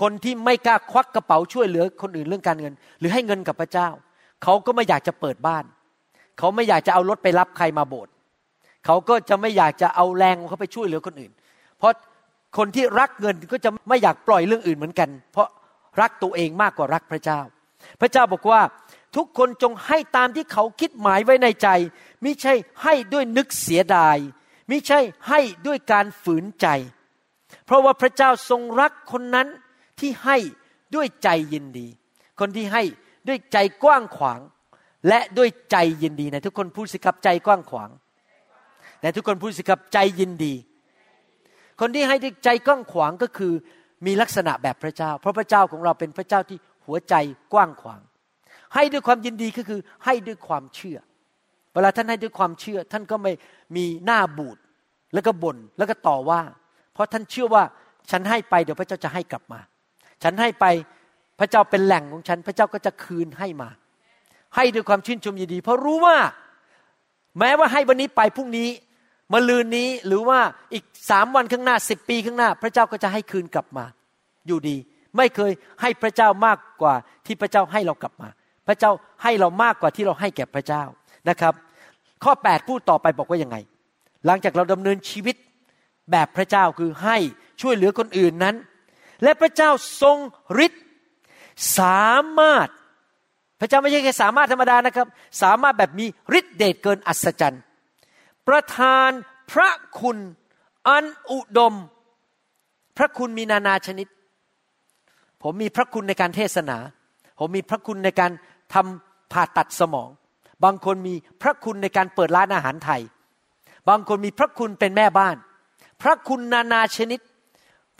คนที่ไม่กล้าควักกระเป๋าช่วยเหลือคนอื่นเรื่องการเงิน หรือให้เงินกับพระเจ้า เขาก็ไม่อยากจะเปิดบ้าน เขาไม่อยากจะเอารถไปรับใครมาโบสถ์เขาก็จะไม่อยากจะเอาแรงของเขาไปช่วยเหลือคนอื่น เพราะคนที่รักเงินก็จะไม่อยากปล่อยเรื่องอื่นเหมือนกัน เพราะรักตัวเองมากกว่ารักพระเจ้า พระเจ้าบอกว่าทุกคนจงให้ตามที่เขาคิดหมายไว้ในใจม่ใช่ให้ด้วยนึกเสียดายม่ใช่ให้ด้วยการฝืนใจ เพราะว่าพระเจ้าทรงรักคนนั้นที่ให้ด้วยใจยินดี คนที่ให้ ด้วยใจกว้างขวาง และด้วยใจยินดีนะทุกคนพูดสิครับใจกว้างขวางแต่ทุกคนพูดสิครับใจยินดี คนที่ให้ด้วยใจกว้างขวางก็คือมีลักษณะแบบพระเจ้า เพราะพระเจ้าของเราเป็นพระเจ้าที่หัวใจกว้างขวาง ให้ด้วยความยินดีก็คือให้ด้วยความเชื่อ เวลาท่านให้ด้วยความเชื่อ ท่านก็ไม่มีหน้าบูดแล้วก็บน่นแล้วก็ต่อว่า เพราะท่านเชื่อว่าฉันให้ไปเดี๋ยวพระเจ้าจะให้กลับมา ฉันให้ไป ระเจ้าเป็นแหล่งของฉัน พระเจ้าก็จะคืนให้มา ให้ด้วยความชื่นชมยินดี เพราะรู้ว่า แม้ว่าให้วันนี้ไปพรุ่งนี้มะลืนนี้หรือว่าอีกสามวันข้างหน้าสิบปีข้างหน้า พระเจ้าก็จะให้คืนกลับมา อยู่ดี ไม่เคยให้พระเจ้ามากกว่าที่พระเจ้าให้เรากลับมา พระเจ้าให้เรามากกว่าที่เราให้แก่พระเจ้านะครับ ข้อ 8 พูดต่อไปบอกว่ายังไง หลังจากเราดำเนินชีวิตแบบพระเจ้าคือให้ช่วยเหลือคนอื่นนั้น และพระเจ้าทรงฤทธิ์ สามารถ พระเจ้าไม่ใช่แค่สามารถธรรมดานะครับ สามารถแบบมีฤทธิเดชเกินอัศจรรย์ ประทานพระคุณอันอุดม พระคุณมีนานาชนิด ผมมีพระคุณในการเทศนา ผมมีพระคุณในการทำผ่าตัดสมอง บางคนมีพระคุณในการเปิดร้านอาหารไทย บางคนมีพระคุณเป็นแม่บ้าน พระคุณนานาชนิด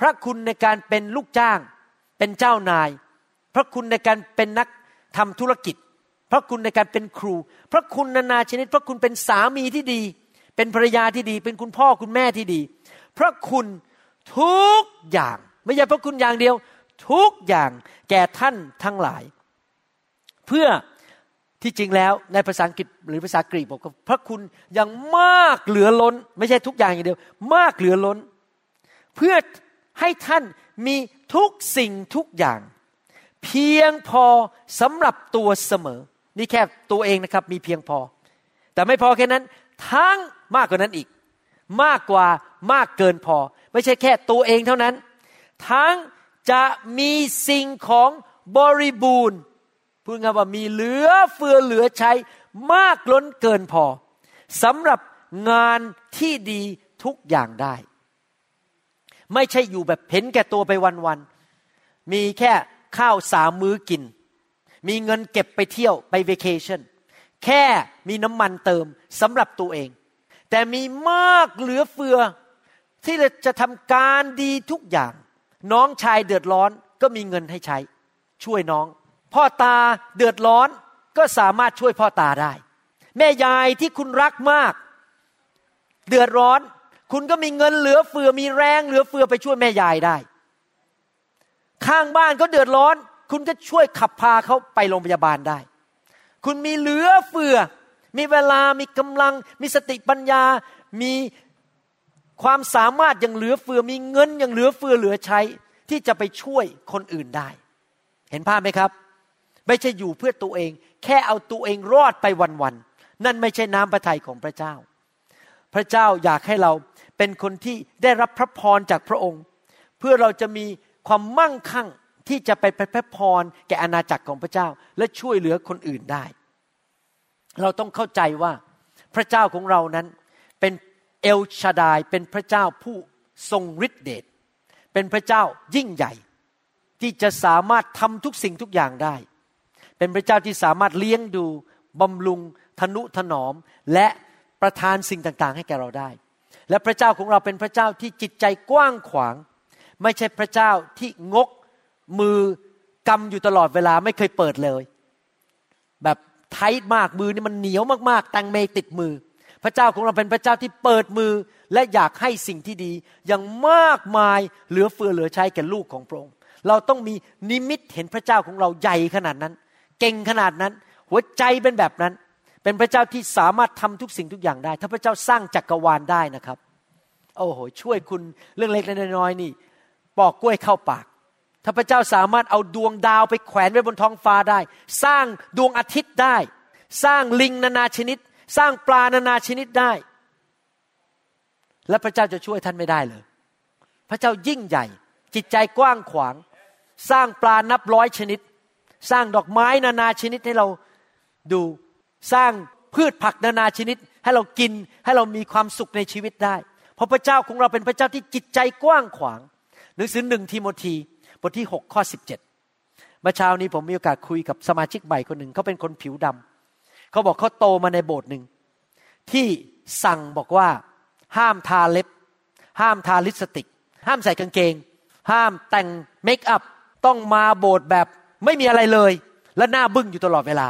พระคุณในการเป็นลูกจ้าง เป็นเจ้านาย พระคุณในการเป็นนักทำธุรกิจ พระคุณในการเป็นครู พระคุณนานาชนิด พระคุณเป็นสามีที่ดี เป็นภรรยาที่ดี เป็นคุณพ่อคุณแม่ที่ดี พระคุณทุกอย่าง ไม่ใช่พระคุณอย่างเดียว ทุกอย่างแก่ท่านทั้งหลาย เพื่อที่จริงแล้วในภาษาอังกฤษหรือภาษากรีกบอกว่าพระคุณยังมากเหลือล้น ไม่ใช่ทุกอย่างอย่างเดียว มากเหลือล้น เพื่อให้ท่านมีทุกสิ่งทุกอย่าง เพียงพอสำหรับตัวเสมอ นี่แค่ตัวเองนะครับมีเพียงพอ แต่ไม่พอแค่นั้น ทั้งมากกว่านั้นอีก มากกว่ามากเกินพอ ไม่ใช่แค่ตัวเองเท่านั้น ทั้งจะมีสิ่งของบริบูรณ์พูดง่ายว่ามีเหลือเฟือเหลือใช้มากล้นเกินพอสำหรับงานที่ดีทุกอย่างได้ ไม่ใช่อยู่แบบเห็นแก่ตัวไปวันๆมีแค่ ข้าวสามมื้อกิน มีเงินเก็บไปเที่ยวไปเวเคชั่นแค่มีน้ำมันเติมสำหรับตัวเอง แต่มีมากเหลือเฟือ ที่จะทำการดีทุกอย่าง น้องชายเดือดร้อนก็มีเงินให้ใช้ ช่วยน้อง พ่อตาเดือดร้อนก็สามารถช่วยพ่อตาได้ แม่ยายที่คุณรักมาก เดือดร้อน คุณก็มีเงินเหลือเฟือมีแรงเหลือเฟือไปช่วยแม่ยายได้ ข้างบ้านก็เดือดร้อน คุณก็ช่วยขับพาเขาไปโรงพยาบาลได้ คุณมีเหลือเฟือ มีเวลามีกำลัง มีสติปัญญา มีความสามารถย่างเหลือเฟือ มีเงินย่างเหลือเฟือเหลือใช้ ที่จะไปช่วยคนอื่นได้ เห็นภาพไหมครับ ไม่ใช่อยู่เพื่อตัวเอง แค่เอาตัวเองรอดไปวันๆนั่นไม่ใช่น้ำพระทัยของพระเจ้า พระเจ้าอยากให้เราเป็นคนที่ได้รับพระพรจากพระองค์ เพื่อเราจะมี ความมั่งคั่งที่จะไปพระพรแก่อาณาจักรของพระเจ้า และช่วยเหลือคนอื่นได้ เราต้องเข้าใจว่าพระเจ้าของเรานั้นเป็นเอลชาดายเป็นพระเจ้าผู้ทรงฤทธิเดชเป็นพระเจ้ายิ่งใหญ่ ที่จะสามารถทำทุกสิ่งทุกอย่างได้ เป็นพระเจ้าที่สามารถเลี้ยงดูบำรุงทนุถนอม และประทานสิ่งต่างๆ ให้แก่เราได้ และพระเจ้าของเราเป็นพระเจ้าที่จิตใจกว้างขวาง ไม่ใช่พระเจ้าที่งกมือกำอยู่ตลอดเวลาไม่เคยเปิดเลย แบบไทต์มากมือนี่มันเหนียวมากๆแตงเมติดมือ พระเจ้าของเราเป็นพระเจ้าที่เปิดมือและอยากให้สิ่งที่ดี อย่างมากมายเหลือเฟือเหลือใช้แก่ลูกของพระองค์เราต้องมีนิมิตเห็นพระเจ้าของเราใหญ่ขนาดนั้น เก่งขนาดนั้น หัวใจเป็นแบบนั้น เป็นพระเจ้าที่สามารถทำทุกสิ่งทุกอย่างได้ ถ้าพระเจ้าสร้างจักรวาลได้นะครับ โอ้โหช่วยคุณเรื่องเล็กๆน้อยๆนี่ ปอกกล้วยเข้าปาก ถ้าพระเจ้าสามารถเอาดวงดาวไปแขวนไว้บนท้องฟ้าได้ สร้างดวงอาทิตย์ได้ สร้างลิงนานาชนิด สร้างปลานานาชนิดได้ และพระเจ้าจะช่วยท่านไม่ได้เลย พระเจ้ายิ่งใหญ่ จิตใจกว้างขวาง สร้างปลานับร้อยชนิด สร้างดอกไม้นานาชนิดให้เราดู สร้างพืชผักนานาชนิด ให้เรากินให้เรามีความสุขในชีวิตได้ เพราะพระเจ้าของเราเป็นพระเจ้าที่จิตใจกว้างขวาง หนังสือหนึ่งทีโมธีบทที่ 6 ข้อ 17เมื่อเช้านี้ผมมีโอกาสคุยกับสมาชิกใหม่คนหนึ่งเขาเป็นคนผิวดำเขาบอกเขาโตมาในโบสถ์หนึ่งที่สั่งบอกว่าห้ามทาเล็บ ห้ามทาลิปสติก ห้ามใส่กางเกง ห้ามแต่งเมคอัพต้องมาโบสถ์แบบไม่มีอะไรเลย และหน้าบึ้งอยู่ตลอดเวลา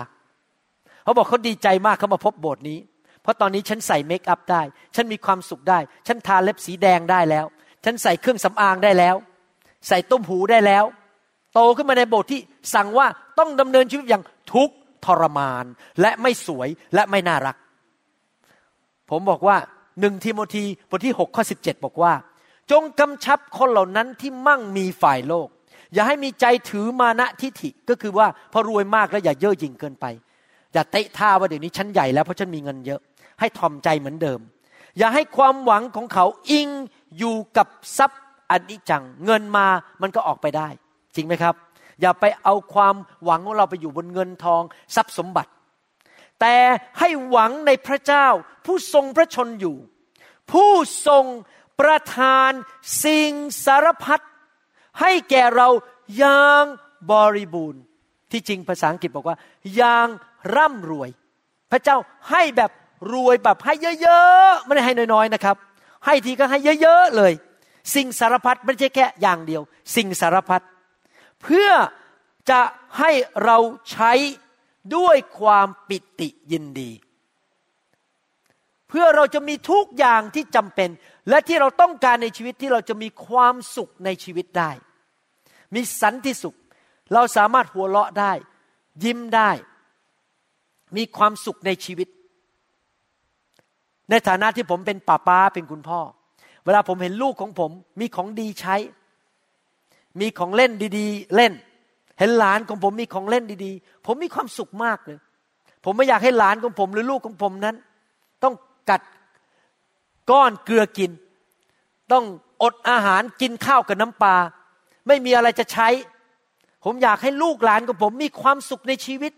เขาบอกเขาดีใจมากเขามาพบโบสถ์นี้ เพราะตอนนี้ฉันใส่เมคอัพได้ ฉันมีความสุขได้ ฉันทาเล็บสีแดงได้แล้ว ฉันใส่เครื่องสำอางได้แล้ว ใส่ต้มหูได้แล้ว โตขึ้นมาในโบสถ์ที่สั่งว่าต้องดำเนินชีวิตอย่างทุกทรมาน และไม่สวยและไม่น่ารัก ผมบอกว่าหนึ่งทิโมธีบทที่6ข้อ17 บอกว่า จงกำชับคนเหล่านั้นที่มั่งมีฝ่ายโลก อย่าให้มีใจถือมานะทิฐิก็คือว่าพอรวยมากแล้วอย่าเย่อหยิ่งเกินไป อย่าเตะท่าว่าเดี๋ยวนี้ฉันใหญ่แล้วเพราะฉันมีเงินเยอะ ให้ทอมใจเหมือนเดิม อย่าให้ความหวังของเขาอิง อยู่กับทรัพย์อันิจจัง เงินมามันก็ออกไปได้ จริงไหมครับ อย่าไปเอาความหวังของเราไปอยู่บนเงินทองทรัพย์สมบัติ แต่ให้หวังในพระเจ้า ผู้ทรงพระชนอยู่ ผู้ทรงประทานสิ่งสารพัดให้แก่เราอย่างบริบูรณ์ ที่จริงภาษาอังกฤษบอกว่าอย่างร่ำรวย พระเจ้าให้แบบรวยแบบให้เยอะๆ ไม่ได้ให้น้อยๆนะครับ ให้ทีก็ให้เยอะๆเลย สิ่งสารพัดไม่ใช่แค่อย่างเดียว สิ่งสารพัดเพื่อจะให้เราใช้ด้วยความปิติยินดี เพื่อเราจะมีทุกอย่างที่จำเป็น และที่เราต้องการในชีวิตที่เราจะมีความสุขในชีวิตได้ มีสันติสุข เราสามารถหัวเราะได้ ยิ้มได้ มีความสุขในชีวิต ในฐานะที่ผมเป็นป้าป้าเป็นคุณพ่อ เวลาผมเห็นลูกของผม มีของดีใช้ มีของเล่นดีๆ เล่น เห็นหลานของผมมีของเล่นดีๆ ผมมีความสุขมากเลย ผมไม่อยากให้หลานของผมหรือลูกของผมนั้น ต้องกัดก้อนเกลือกิน ต้องอดอาหารกินข้าวกับน้ำปลาไม่มีอะไรจะใช้ ผมอยากให้ลูกหลานของผมมีความสุขในชีวิต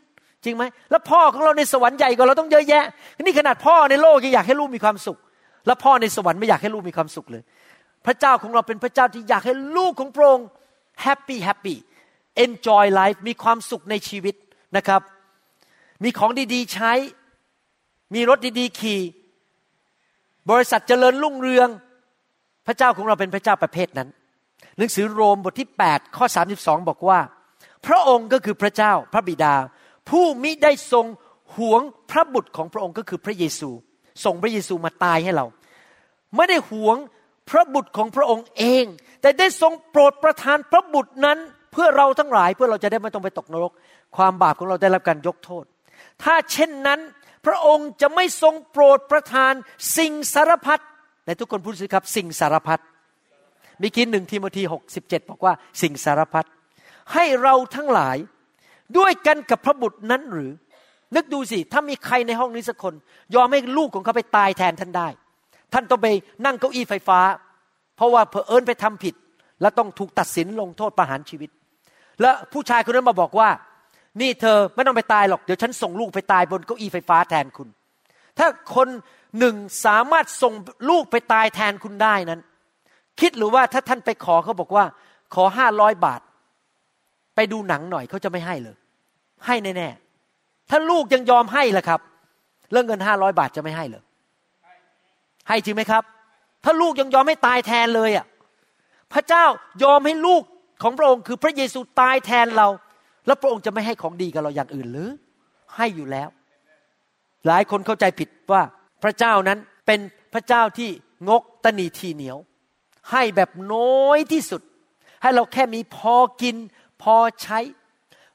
จริงไหมแล้วพ่อของเราในสวรรค์ใหญ่กว่าเราต้องเยอะแยะ นี่ขนาดพ่อในโลกยังอยากให้ลูกมีความสุข แล้วพ่อในสวรรค์ไม่อยากให้ลูกมีความสุขเลย พระเจ้าของเราเป็นพระเจ้าที่อยากให้ลูกของพระองค์ happy happy enjoy life มีความสุขในชีวิตนะครับ มีของดีๆใช้ มีรถดีๆขี่ บริษัทเจริญรุ่งเรือง พระเจ้าของเราเป็นพระเจ้าประเภทนั้น หนังสือโรมบทที่ 8 ข้อ 32 บอกว่า พระองค์ก็คือพระเจ้าพระบิดา ผู้มิได้ทรงหวงพระบุตรของพระองค์ก็คือพระเยซู ส่งพระเยซูมาตายให้เรา ไม่ได้หวงพระบุตรของพระองค์เอง แต่ได้ทรงโปรดประทานพระบุตรนั้น เพื่อเราทั้งหลายเพื่อเราจะได้ไม่ต้องไปตกนรก ความบาปของเราได้รับการยกโทษ ถ้าเช่นนั้น พระองค์จะไม่ทรงโปรดประทานสิ่งสารพัดในทุกคนพูดสิครับสิ่งสารพัดมีกินหนึ่งทีโมธีหกสิบเจ็ดบอกว่าสิ่งสารพัดให้เราทั้งหลาย ด้วยกันกับพระบุตรนั้นหรือ นึกดูสิ ถ้ามีใครในห้องนี้สักคน ยอมให้ลูกของเขาไปตายแทนท่านได้ ท่านต้องไปนั่งเก้าอี้ไฟฟ้า เพราะว่าเพอเอิญไปทำผิด แล้วต้องถูกตัดสินลงโทษประหารชีวิต แล้วผู้ชายคนนั้นมาบอกว่า นี่เธอไม่ต้องไปตายหรอก เดี๋ยวฉันส่งลูกไปตายบนเก้าอี้ไฟฟ้าแทนคุณ ถ้าคนหนึ่งสามารถส่งลูกไปตายแทนคุณได้นั้น คิดหรือว่าถ้าท่านไปขอเขาบอกว่า ขอห้าร้อยบาท ไปดูหนังหน่อยเขาจะไม่ให้เลย ให้แน่ๆถ้าลูกยังยอมให้ล่ะครับ เรื่องเงินห้าร้อยบาทจะไม่ให้เลยให้จริงไหมครับ ถ้าลูกยังยอมให้ตายแทนเลยอะพระเจ้ายอมให้ลูกของพระองค์คือพระเยซูตายแทนเรา แล้วพระองค์จะไม่ให้ของดีกับเราอย่างอื่นหรือ ให้อยู่แล้ว หลายคนเข้าใจผิดว่าพระเจ้านั้นเป็นพระเจ้าที่งกตนีทีเหนียว ให้แบบน้อยที่สุด ให้เราแค่มีพอกิน พอใช้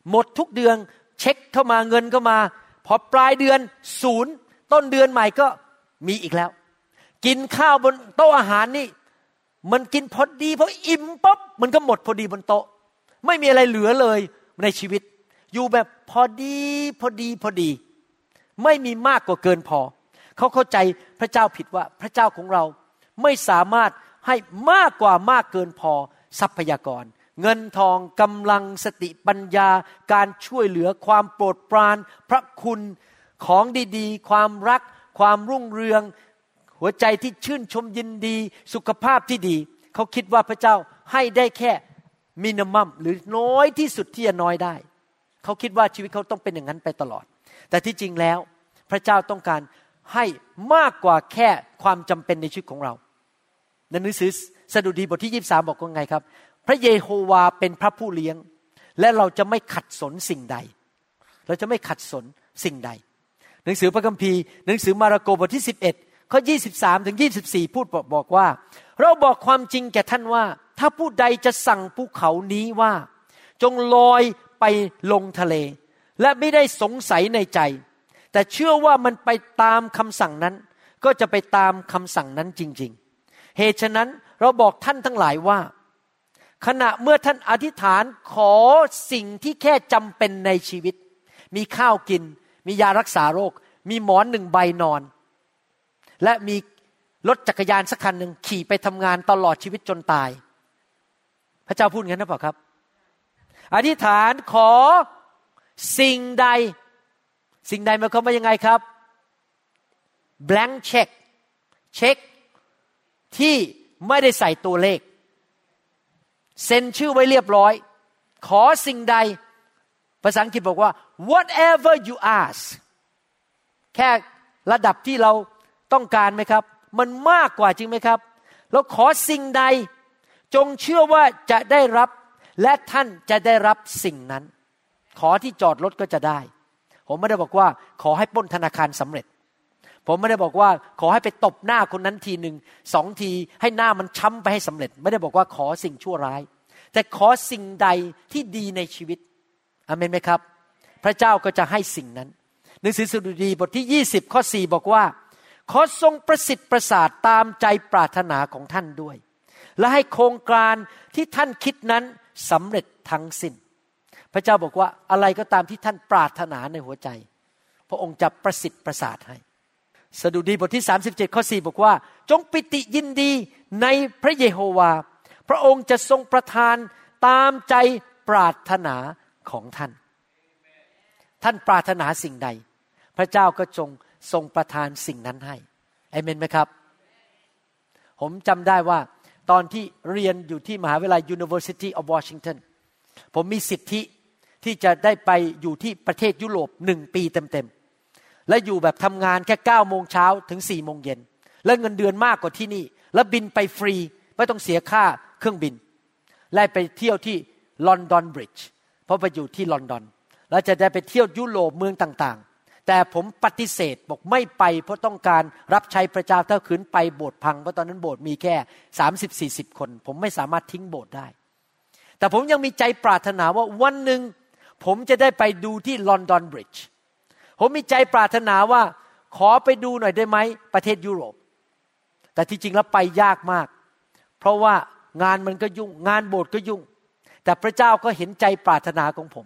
หมดทุกเดือนเช็คเข้ามาเงินเข้ามา พอปลายเดือนศูนย์ต้นเดือนใหม่ก็มีอีกแล้ว กินข้าวบนโต๊ะอาหารนี่ มันกินพอดีพออิ่มปุ๊บมันก็หมดพอดีบนโต๊ะ ไม่มีอะไรเหลือเลยในชีวิต อยู่แบบพอดีพอดีพอดี ไม่มีมากกว่าเกินพอ เขาเข้าใจพระเจ้าผิดว่าพระเจ้าของเราไม่สามารถให้มากกว่ามากเกินพอทรัพยากร เงินทองกำลังสติปัญญา การช่วยเหลือความโปรดปราน พระคุณของดีๆ ความรัก ความรุ่งเรือง หัวใจที่ชื่นชมยินดี สุขภาพที่ดี เขาคิดว่าพระเจ้าให้ได้แค่มินิมัมหรือน้อยที่สุดที่จะน้อยได้ เขาคิดว่าชีวิตเขาต้องเป็นอย่างนั้นไปตลอด แต่ที่จริงแล้ว พระเจ้าต้องการให้มากกว่าแค่ความจำเป็นในชีวิตของเราในหนังสือสดุดีบทที่ยีสาบอกว่าไงครับ พระเยโฮวาเป็นพระผู้เลี้ยง และเราจะไม่ขัดสนสิ่งใด เราจะไม่ขัดสนสิ่งใด หนังสือพระคัมภีร์ หนังสือมาระโกบทที่ 11ข้อ23ถึง24 พูดบอกว่า เราบอกความจริงแก่ท่านว่า ถ้าผู้ใดจะสั่งภูเขานี้ว่า จงลอยไปลงทะเล และไม่ได้สงสัยในใจ แต่เชื่อว่ามันไปตามคำสั่งนั้น ก็จะไปตามคำสั่งนั้นจริง ๆ เหตุฉะนั้นเราบอกท่านทั้งหลายว่า ขณะเมื่อท่านอธิษฐานขอสิ่งที่แค่จำเป็นในชีวิต มีข้าวกิน มียารักษาโรค มีหมอนหนึ่งใบนอน และมีรถจักรยานสักคันหนึ่งขี่ไปทำงานตลอดชีวิตจนตาย พระเจ้าพูดงั้นหรือเปล่าครับ อธิษฐานขอสิ่งใด สิ่งใดมันเขามายังไงครับ blank check เช็คที่ไม่ได้ใส่ตัวเลข เซ็นชื่อไว้เรียบร้อย ขอสิ่งใด ภาษาอังกฤษบอกว่า whatever you ask แค่ระดับที่เราต้องการไหมครับ มันมากกว่าจริงไหมครับ เราขอสิ่งใด จงเชื่อว่าจะได้รับ และท่านจะได้รับสิ่งนั้น ขอที่จอดรถก็จะได้ ผมไม่ได้บอกว่า ขอให้ป้นธนาคารสำเร็จ ผมไม่ได้บอกว่าขอให้ไปตบหน้าคนนั้นทีหนึ่งสองทีให้หน้ามันช้ำไปให้สำเร็จ ไม่ได้บอกว่าขอสิ่งชั่วร้าย แต่ขอสิ่งใดที่ดีในชีวิตอเมนไหมครับ พระเจ้าก็จะให้สิ่งนั้นหนังสือสดุดีบทที่ 20 ข้อ 4 บอกว่า ขอทรงประสิทธิ์ประสาทตามใจปรารถนาของท่านด้วย และให้โครงการที่ท่านคิดนั้นสำเร็จทั้งสิน้น พระเจ้าบอกว่าอะไรก็ตามที่ท่านปรารถนาในหัวใจ พระองค์จะประสิทธิ์ประสาทให้ สดุดีบทที่ 37 ข้อ 4 บอกว่า จงปิติยินดีในพระเยโฮวา พระองค์จะทรงประทานตามใจปรารถนาของท่าน ท่านปรารถนาสิ่งใด พระเจ้าก็จงทรงประทานสิ่งนั้นให้เอเมนไหมครับ ผมจำได้ว่าตอนที่เรียนอยู่ที่มหาวิทยาลัย University of Washington ผมมีสิทธิที่จะได้ไปอยู่ที่ประเทศยุโรปหนึ่งปีเต็มๆ และอยู่แบบทำงานแค่เก้าโมงเช้าถึงสี่โมงเย็นและเงินเดือนมากกว่าที่นี่ แล้วบินไปฟรีไม่ต้องเสียค่าเครื่องบิน และไปเที่ยวที่ลอนดอนบริดจ์เพราะไปอยู่ที่ลอนดอน แล้วจะได้ไปเที่ยวยุโรปเมืองต่างๆ แต่ผมปฏิเสธบอกไม่ไป เพราะต้องการรับใช้พระเจ้าถ้าขืนไปโบสถ์พังเพราะตอนนั้นโบสถ์มีแค่สามสิบสี่สิบคน ผมไม่สามารถทิ้งโบสถ์ได้ แต่ผมยังมีใจปรารถนาว่าวันหนึ่งผมจะได้ไปดูที่ลอนดอนบริดจ์ ผมมีใจปรารถนาว่าขอไปดูหน่อยได้ไหมประเทศยุโรป แต่ที่จริงแล้วไปยากมาก เพราะว่างานมันก็ยุ่ง งานโบสถ์ก็ยุ่ง แต่พระเจ้าก็เห็นใจปรารถนาของผม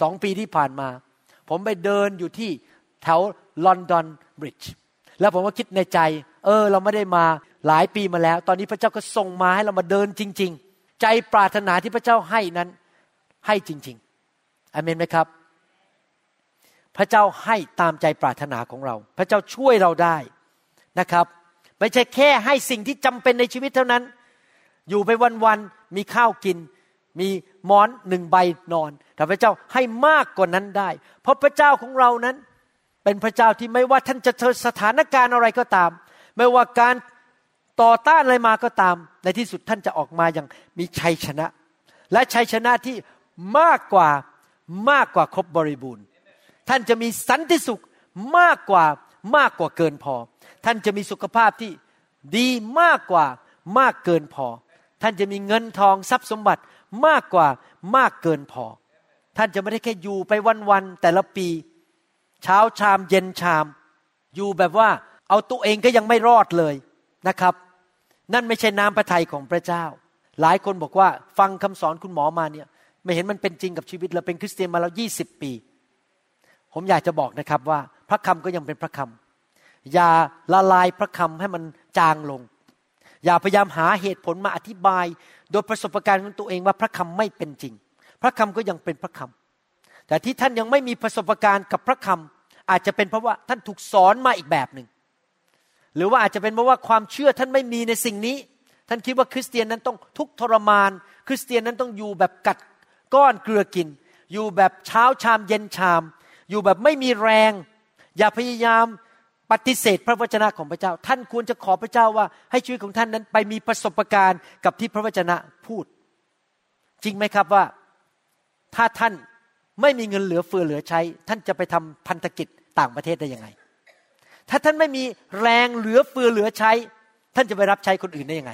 สองปีที่ผ่านมา ผมไปเดินอยู่ที่แถวลอนดอนบริดจ์แล้วผมก็คิดในใจ เออ เราไม่ได้มาหลายปีมาแล้ว ตอนนี้พระเจ้าก็ส่งมาให้เรามาเดินจริง ๆ ใจปรารถนาที่พระเจ้าให้นั้นให้จริงๆอเมนไหมครับ พระเจ้าให้ตามใจปรารถนาของเรา พระเจ้าช่วยเราได้นะครับ ไม่ใช่แค่ให้สิ่งที่จำเป็นในชีวิตเท่านั้น อยู่ไปวันๆมีข้าวกิน มีหมอนหนึ่งใบนอน แต่พระเจ้าให้มากกว่านั้นได้ เพราะพระเจ้าของเรานั้น เป็นพระเจ้าที่ไม่ว่าท่านจะเจอสถานการณ์อะไรก็ตาม ไม่ว่าการต่อต้านอะไรมาก็ตาม ในที่สุดท่านจะออกมาอย่างมีชัยชนะ และชัยชนะที่มากกว่ามากกว่าครบบริบูรณ์ ท่านจะมีสันติสุขมากกว่ามากกว่าเกินพอ ท่านจะมีสุขภาพที่ดีมากกว่ามากเกินพอ ท่านจะมีเงินทองทรัพย์สมบัติมากกว่ามากเกินพอ ท่านจะไม่ได้แค่อยู่ไปวันๆแต่ละปี เช้าชามเย็นชาม อยู่แบบว่าเอาตัวเองก็ยังไม่รอดเลยนะครับ นั่นไม่ใช่น้ำพระทัยของพระเจ้า หลายคนบอกว่าฟังคำสอนคุณหมอมาเนี่ย ไม่เห็นมันเป็นจริงกับชีวิตเราเป็นคริสเตียนมาแล้วยี่สิบปี ผมอยากจะบอกนะครับว่าพระคำก็ยังเป็นพระคำอย่าละลายพระคำให้มันจางลง อย่าพยายามหาเหตุผลมาอธิบาย โดยประสบการณ์ของตัวเองว่าพระคำไม่เป็นจริง พระคำก็ยังเป็นพระคำแต่ที่ท่านยังไม่มีประสบการณ์กับพระคำอาจจะเป็นเพราะว่าท่านถูกสอนมาอีกแบบหนึ่งหรือว่าอาจจะเป็นเพราะว่าความเชื่อท่านไม่มีในสิ่งนี้ ท่านคิดว่าคริสเตียนนั้นต้องทุกทรมาน คริสเตียนนั้นต้องอยู่แบบกัดก้อนเกลือกิน อยู่แบบเช้าชามเย็นชาม อยู่แบบไม่มีแรง อย่าพยายามปฏิเสธพระวจนะของพระเจ้า ท่านควรจะขอพระเจ้าว่าให้ชีวิตของท่านนั้นไปมีประสบการณ์กับที่พระวจนะพูด จริงไหมครับว่าถ้าท่านไม่มีเงินเหลือเฟือเหลือใช้ ท่านจะไปทำพันธกิจต่างประเทศได้ยังไง ถ้าท่านไม่มีแรงเหลือเฟือเหลือใช้ ท่านจะไปรับใช้คนอื่นได้ยังไง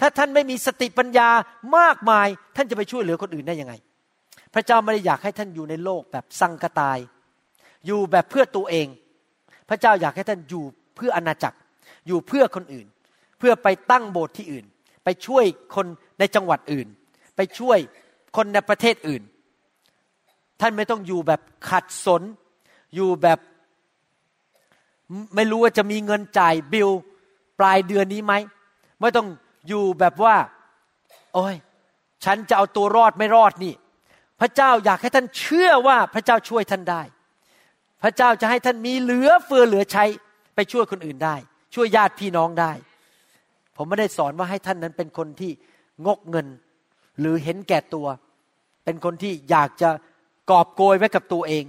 ถ้าท่านไม่มีสติปัญญามากมาย ท่านจะไปช่วยเหลือคนอื่นได้ยังไง พระเจ้าไม่ได้อยากให้ท่านอยู่ในโลกแบบสังกตาย อยู่แบบเพื่อตัวเอง พระเจ้าอยากให้ท่านอยู่เพื่ออนาจักร อยู่เพื่อคนอื่น เพื่อไปตั้งโบสถ์ที่อื่น ไปช่วยคนในจังหวัดอื่น ไปช่วยคนในประเทศอื่น ท่านไม่ต้องอยู่แบบขัดสน อยู่แบบไม่รู้ว่าจะมีเงินจ่ายบิลปลายเดือนนี้ไหม ไม่ต้องอยู่แบบว่า โอ้ย ฉันจะเอาตัวรอดไม่รอดนี่ พระเจ้าอยากให้ท่านเชื่อว่าพระเจ้าช่วยท่านได้ พระเจ้าจะให้ท่านมีเหลือเฟือเหลือใช้ไปช่วยคนอื่นได้ ช่วยญาติพี่น้องได้ ผมไม่ได้สอนว่าให้ท่านนั้นเป็นคนที่งกเงิน หรือเห็นแก่ตัว เป็นคนที่อยากจะกอบโกยไว้กับตัวเอง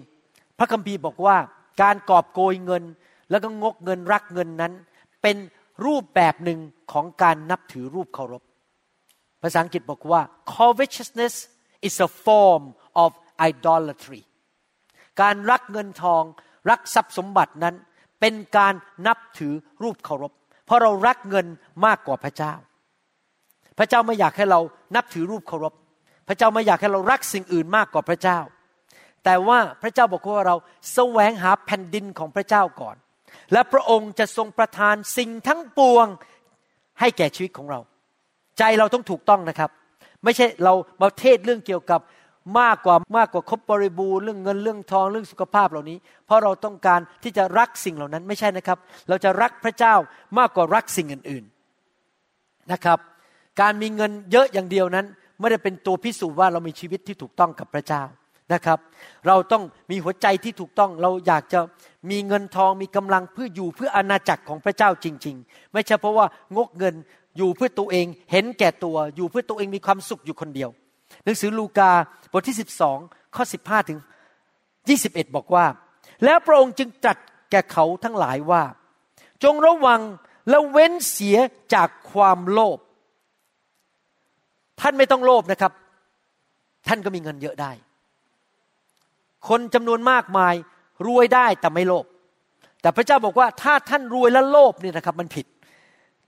พระคัมภีร์บอกว่าการกอบโกยเงิน แล้วก็งกเงินรักเงินนั้น เป็นรูปแบบหนึ่งของการนับถือรูปเคารพ ภาษาอังกฤษบอกว่า covetousness is a form of idolatry การรักเงินทอง รักทรัพย์สมบัตินั้น เป็นการนับถือรูปเคารพ เพราะเรารักเงินมากกว่าพระเจ้า พระเจ้าไม่อยากให้เรานับถือรูปเคารพ พระเจ้าไม่อยากให้เรารักสิ่งอื่นมากกว่าพระเจ้า แต่ว่าพระเจ้าบอกว่าเราแสวงหาแผ่นดินของพระเจ้าก่อน และพระองค์จะทรงประทานสิ่งทั้งปวงให้แก่ชีวิตของเรา ใจเราต้องถูกต้องนะครับ ไม่ใช่เรามาเทศเรื่องเกี่ยวกับมากกว่ามากกว่าครบบริบูรณ์เรื่องเงินเรื่องทองเรื่องสุขภาพเหล่านี้ เพราะเราต้องการที่จะรักสิ่งเหล่านั้นไม่ใช่นะครับ เราจะรักพระเจ้ามากกว่ารักสิ่งอื่นๆนะครับ การมีเงินเยอะอย่างเดียวนั้น ไม่ได้เป็นตัวพิสูจน์ว่าเรามีชีวิตที่ถูกต้องกับพระเจ้านะครับ เราต้องมีหัวใจที่ถูกต้องเราอยากจะมีเงินทองมีกำลังเพื่ออยู่เพื่ออาณาจักรของพระเจ้าจริง ๆ ไม่ใช่เพราะว่างกเงิน อยู่เพื่อตัวเอง เห็นแก่ตัว อยู่เพื่อตัวเองมีความสุขอยู่คนเดียว หนังสือลูกาบทที่ 12 ข้อ 15 ถึง 21 บอกว่า แล้วพระองค์จึงตรัสแก่เขาทั้งหลายว่า จงระวังและเว้นเสียจากความโลภท่านไม่ต้องโลภนะครับ ท่านก็มีเงินเยอะได้ คนจำนวนมากมายรวยได้แต่ไม่โลภแต่พระเจ้าบอกว่าถ้าท่านรวยและโลภเนี่ยนะครับ มันผิด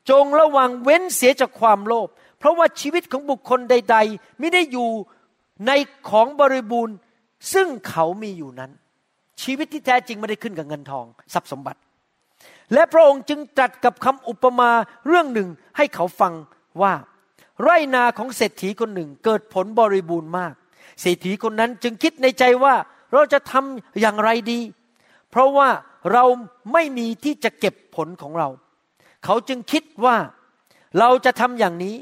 จงระวังเว้นเสียจากความโลภเพราะว่าชีวิตของบุคคลใด ๆ ไม่ได้อยู่ในของบริบูรณ์ ซึ่งเขามีอยู่นั้น ชีวิตที่แท้จริงไม่ได้ขึ้นกับเงินทองทรัพย์สมบัติ และพระองค์จึงตรัสกับคำอุปมาเรื่องหนึ่งให้เขาฟังว่า ไรนาของเศรษฐีคนหนึ่งเกิดผลบริบูรณ์มาก เศรษฐีคนนั้นจึงคิดในใจว่าเราจะทำอย่างไรดี เพราะว่าเราไม่มีที่จะเก็บผลของเรา เขาจึงคิดว่าเราจะทำอย่างนี้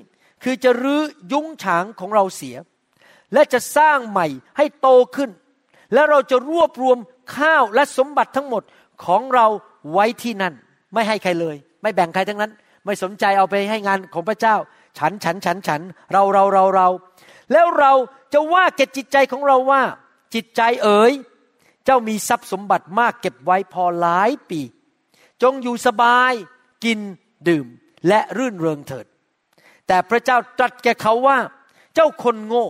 คือจะรื้อยุ้งฉางของเราเสีย และจะสร้างใหม่ให้โตขึ้น และเราจะรวบรวมข้าวและสมบัติทั้งหมดของเราไว้ที่นั่น ไม่ให้ใครเลย ไม่แบ่งใครทั้งนั้น ไม่สนใจเอาไปให้งานของพระเจ้า ฉันฉันฉันฉันเราเราเราเราแล้วเราจะว่าแก่จิตใจของเราว่า จิตใจเอ๋ยเจ้ามีทรัพย์สมบัติมากเก็บไว้พอหลายปี จงอยู่สบาย กินดื่มและรื่นเริงเถิด แต่พระเจ้าตรัสแก่เขาว่า เจ้าคนโง่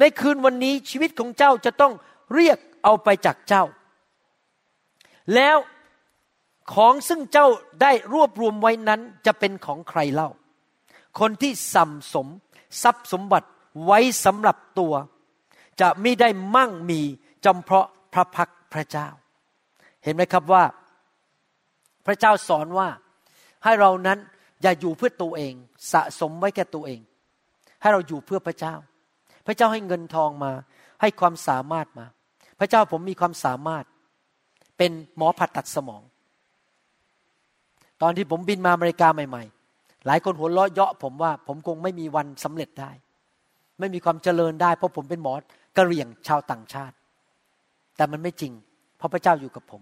ในคืนวันนี้ชีวิตของเจ้าจะต้องเรียกเอาไปจากเจ้า แล้วของซึ่งเจ้าได้รวบรวมไว้นั้นจะเป็นของใครเล่า คนที่สัมสมทรัพย์สมบัติไว้สำหรับตัว จะไม่ได้มั่งมีจำเพราะพระพักพระเจ้า เห็นไหมครับว่า พระเจ้าสอนว่า ให้เรานั้นอย่าอยู่เพื่อตัวเอง สะสมไว้แก่ตัวเอง ให้เราอยู่เพื่อพระเจ้า พระเจ้าให้เงินทองมา ให้ความสามารถมา พระเจ้าผมมีความสามารถ เป็นหมอผ่าตัดสมอง ตอนที่ผมบินมาอเมริกาใหม่ ๆ หลายคนหัวเราะเยาะผมว่า ผมคงไม่มีวันสำเร็จได้ ไม่มีความเจริญได้ เพราะผมเป็นหมอกระเรี่ยงชาวต่างชาติ แต่มันไม่จริง เพราะพระเจ้าอยู่กับผม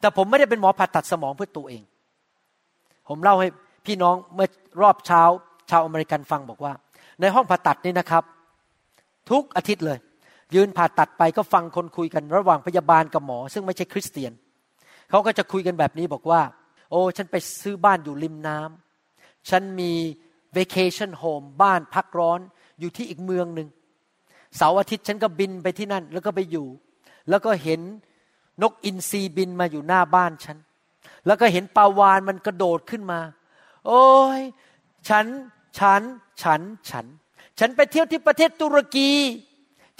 แต่ผมไม่ได้เป็นหมอผ่าตัดสมองเพื่อตัวเอง ผมเล่าให้พี่น้องเมื่อรอบเช้าชาวอเมริกันฟังบอกว่า ในห้องผ่าตัดนี่นะครับ ทุกอาทิตย์เลย ยืนผ่าตัดไปก็ฟังคนคุยกันระหว่างพยาบาลกับหมอ ซึ่งไม่ใช่คริสเตียน เขาก็จะคุยกันแบบนี้บอกว่า โอ้ฉันไปซื้อบ้านอยู่ริมน้ำฉันมี vacation home บ้านพักร้อนอยู่ที่อีกเมืองหนึ่งเสาร์อาทิตย์ฉันก็บินไปที่นั่น แล้วก็ไปอยู่ แล้วก็เห็นนกอินทรีบินมาอยู่หน้าบ้านฉัน แล้วก็เห็นปลาวานมันกระโดดขึ้นมา โอ้ย ฉัน ฉัน ฉัน ฉัน ฉันไปเที่ยวที่ประเทศตุรกี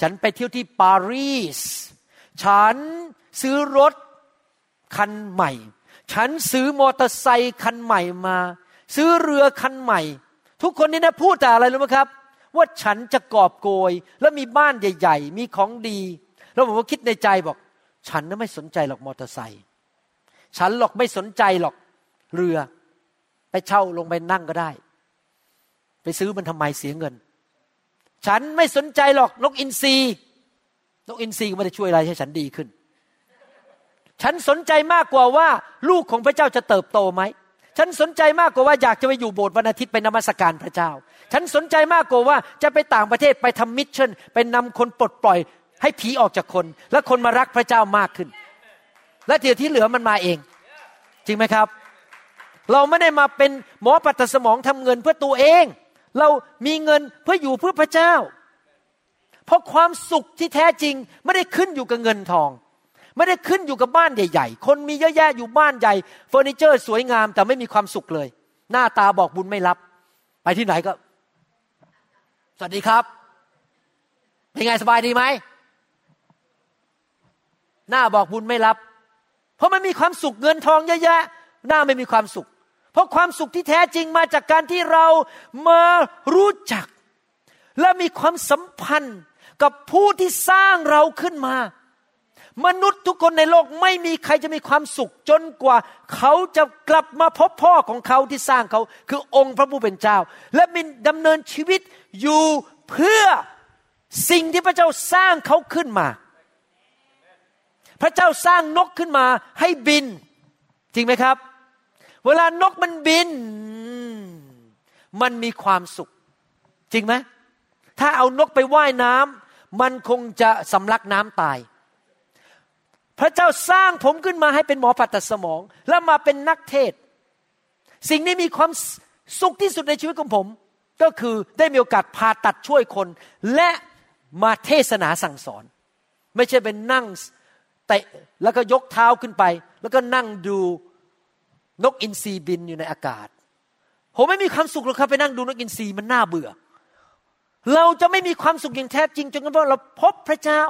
ฉันไปเที่ยวที่ปารีส ฉันซื้อรถคันใหม่ ฉันซื้อมอเตอร์ไซค์คันใหม่มา ซื้อเรือคันใหม่ ทุกคนนี่นะพูดแต่อะไรรู้ไหมครับ ว่าฉันจะกอบโกย แล้วมีบ้านใหญ่ ๆ มีของดี แล้วผมก็คิดในใจบอก ฉันน่ะไม่สนใจหรอกมอเตอร์ไซค์ ฉันหรอกไม่สนใจหรอกเรือ ไปเช่าลงไปนั่งก็ได้ ไปซื้อมันทำไมเสียเงิน ฉันไม่สนใจหรอกนกอินทรีนกอินทรีไม่ได้ช่วยอะไรให้ฉันดีขึ้น ฉันสนใจมากกว่าว่า ลูกของพระเจ้าจะเติบโตไหมฉันสนใจมากกว่าว่าอยากจะไปอยู่โบสถ์วันอาทิตย์ไปนมัสการพระเจ้า ฉันสนใจมากกว่าว่าจะไปต่างประเทศไปทำ mission ไปนำคนปลดปล่อย ให้ผีออกจากคน และคนมารักพระเจ้ามากขึ้น และเดี๋ยวที่เหลือมันมาเอง จริงไหมครับ เราไม่ได้มาเป็นหมอปัตสมองทำเงินเพื่อตัวเอง เรามีเงินเพื่ออยู่เพื่อพระเจ้า เพราะความสุขที่แท้จริงไม่ได้ขึ้นอยู่กับเงินทอง ไม่ได้ขึ้นอยู่กับบ้านใหญ่ ๆ คนมีเยอะแยะอยู่บ้านใหญ่เฟอร์นิเจอร์สวยงามแต่ไม่มีความสุขเลย หน้าตาบอกบุญไม่รับ ไปที่ไหนก็ สวัสดีครับเป็นไงสบายดีไหมหน้าบอกบุญไม่รับ เพราะมันมีความสุขเงินทองเยอะแยะหน้าไม่มีความสุข เพราะความสุขที่แท้จริงมาจากการที่เรามารู้จัก และมีความสัมพันธ์กับผู้ที่สร้างเราขึ้นมา มนุษย์ทุกคนในโลกไม่มีใครจะมีความสุขจนกว่า เขาจะกลับมาพบพ่อของเขาที่สร้างเขา คือองค์พระผู้เป็นเจ้า และมีดำเนินชีวิตอยู่เพื่อสิ่งที่พระเจ้าสร้างเขาขึ้นมา พระเจ้าสร้างนกขึ้นมาให้บิน จริงไหมครับ เวลานกมันบิน มันมีความสุข จริงไหมถ้าเอานกไปไว่ายน้ำมันคงจะสำลักน้ำตาย พระเจ้าสร้างผมขึ้นมาให้เป็นหมอผ่าตัดสมอง แล้วมาเป็นนักเทศ สิ่งนี้มีความสุขที่สุดในชีวิตของผม ก็คือได้มีโอกาสผ่าตัดช่วยคน และมาเทศนาสั่งสอน ไม่ใช่เป็นนั่ง เตะแล้วก็ยกเท้าขึ้นไป แล้วก็นั่งดูนกอินทรีบินอยู่ในอากาศ ผมไม่มีความสุขหรอกครับไปนั่งดูนกอินทรีมันน่าเบื่อ เราจะไม่มีความสุขอย่างแท้จริงจนกระทั่งเราพบพระเจ้า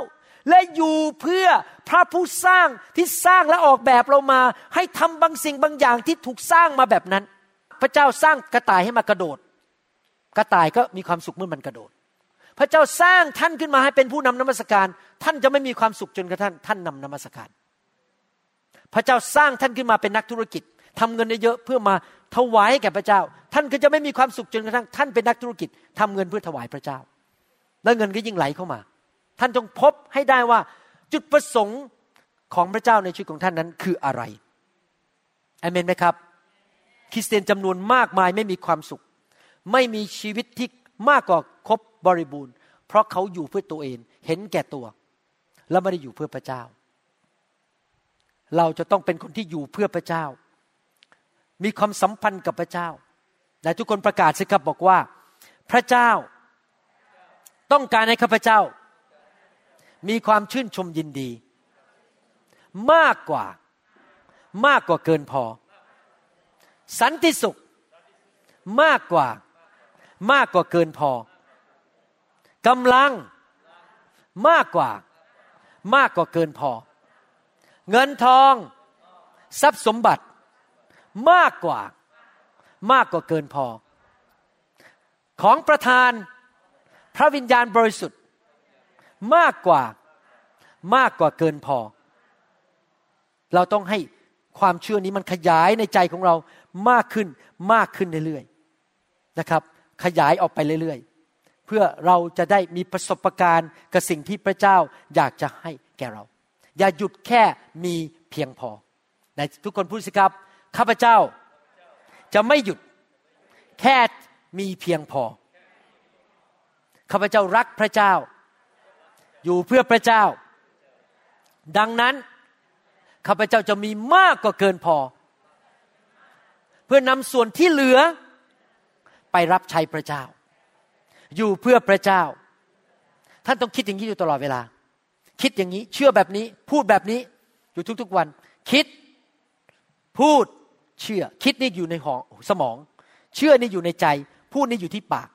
และอยู่เพื่อพระผู้สร้างที่สร้างและออกแบบเรามา ให้ทำบางสิ่งบางอย่างที่ถูกสร้างมาแบบนั้น พระเจ้าสร้างกระต่ายให้มากระโดด กระต่ายก็มีความสุขเมื่อมันกระโดด พระเจ้าสร้างท่านขึ้นมาให้เป็นผู้นำนมัสการ ท่านจะไม่มีความสุขจนกระทั่งท่านนำนมัสการ พระเจ้าสร้างท่านขึ้นมาเป็นนักธุรกิจทำเงินเยอะเพื่อมาถวายให้แก่พระเจ้า ท่านก็จะไม่มีความสุขจนกระทั่งท่านเป็นนักธุรกิจทำเงินเพื่อถวายพระเจ้า แล้วเงินก็ยิ่งไหลเข้ามา ท่านจงพบให้ได้ว่าจุดประสงค์ของพระเจ้าในชีวิตของท่านนั้นคืออะไรอเมนไหมครับ คริสเตียนจำนวนมากมายไม่มีความสุข ไม่มีชีวิตที่มากกว่าครบ บริบูรณ์ เพราะเขาอยู่เพื่อตัวเอง เห็นแก่ตัว แล้วไม่ได้อยู่เพื่อพระเจ้า เราจะต้องเป็นคนที่อยู่เพื่อพระเจ้า มีความสัมพันธ์กับพระเจ้าแต่ทุกคนประกาศสิครับบอกว่า พระเจ้า ต้องการให้ข้าพเจ้า มีความชื่นชมยินดี มากกว่ามากกว่าเกินพอ สันติสุข มากกว่ามากกว่าเกินพอ กำลังมากกว่ามากกว่าเกินพอ เงินทอง ทรัพย์สมบัติมากกว่ามากกว่าเกินพอ ของประธานพระวิญญาณบริสุทธิ์ มากกว่ามากกว่าเกินพอ เราต้องให้ความเชื่อนี้มันขยายในใจของเรามากขึ้นมากขึ้นเรื่อยๆนะครับ ขยายออกไปเรื่อย เพื่อเราจะได้มีประสบการณ์กับสิ่งที่พระเจ้าอยากจะให้แก่เรา อย่าหยุดแค่มีเพียงพอในทุกคนพูดสิครับข้าพเจ้าจะไม่หยุดแค่มีเพียงพอข้าพเจ้ารักพระเจ้า อยู่เพื่อพระเจ้า ดังนั้นข้าพเจ้าจะมีมากกว่าเกินพอ เพื่อนำส่วนที่เหลือไปรับใช้พระเจ้า อยู่เพื่อพระเจ้า ท่านต้องคิดอย่างนี้อยู่ตลอดเวลา คิดอย่างนี้ เชื่อแบบนี้ พูดแบบนี้ อยู่ทุกๆวัน คิด พูด เชื่อ คิดนี่อยู่ในหองสมอง เชื่อนี่อยู่ในใจ พูดนี่อยู่ที่ปาก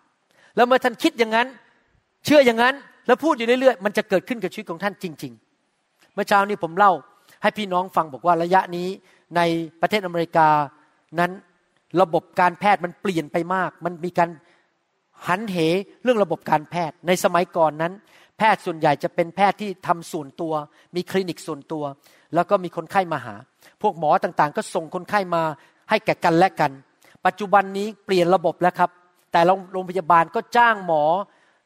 แล้วเมื่อท่านคิดอย่างนั้น เชื่ออย่างนั้น แล้วพูดอยู่เรื่อยๆ มันจะเกิดขึ้นกับชีวิตของท่านจริง ๆ เมื่อเช้านี้ผมเล่าให้พี่น้องฟังบอกว่าระยะนี้ในประเทศอเมริกานั้นระบบการแพทย์มันเปลี่ยนไปมาก มันมีการ หันเหเรื่องระบบการแพทย์ในสมัยก่อนนั้น แพทย์ส่วนใหญ่จะเป็นแพทย์ที่ทำส่วนตัว มีคลินิกส่วนตัว แล้วก็มีคนไข้มาหา พวกหมอต่างๆ ก็ส่งคนไข้มาให้แก่กันและกัน ปัจจุบันนี้เปลี่ยนระบบแล้วครับ แต่โรงพยาบาลก็จ้างหมอ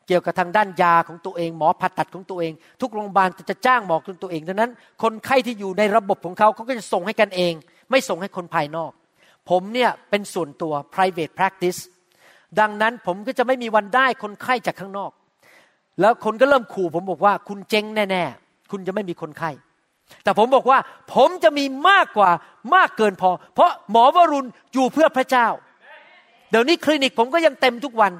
เกี่ยวกับทางด้านยาของตัวเอง หมอผ่าตัดของตัวเอง ทุกโรงพยาบาลจะจ้างหมอของตัวเองดังนั้น คนไข้ที่อยู่ในระบบของเขาเขาก็จะส่งให้กันเอง ไม่ส่งให้คนภายนอก ผมเนี่ยเป็นส่วนตัว private practice ดังนั้นผมก็จะไม่มีวันได้คนไข้จากข้างนอก แล้วคนก็เริ่มขู่ผมบอกว่าคุณเจ๊งแน่ๆ คุณจะไม่มีคนไข้ แต่ผมบอกว่าผมจะมีมากกว่ามากเกินพอ เพราะหมอวรุณอยู่เพื่อพระเจ้า เดี๋ยวนี้คลินิกผมก็ยังเต็มทุกวัน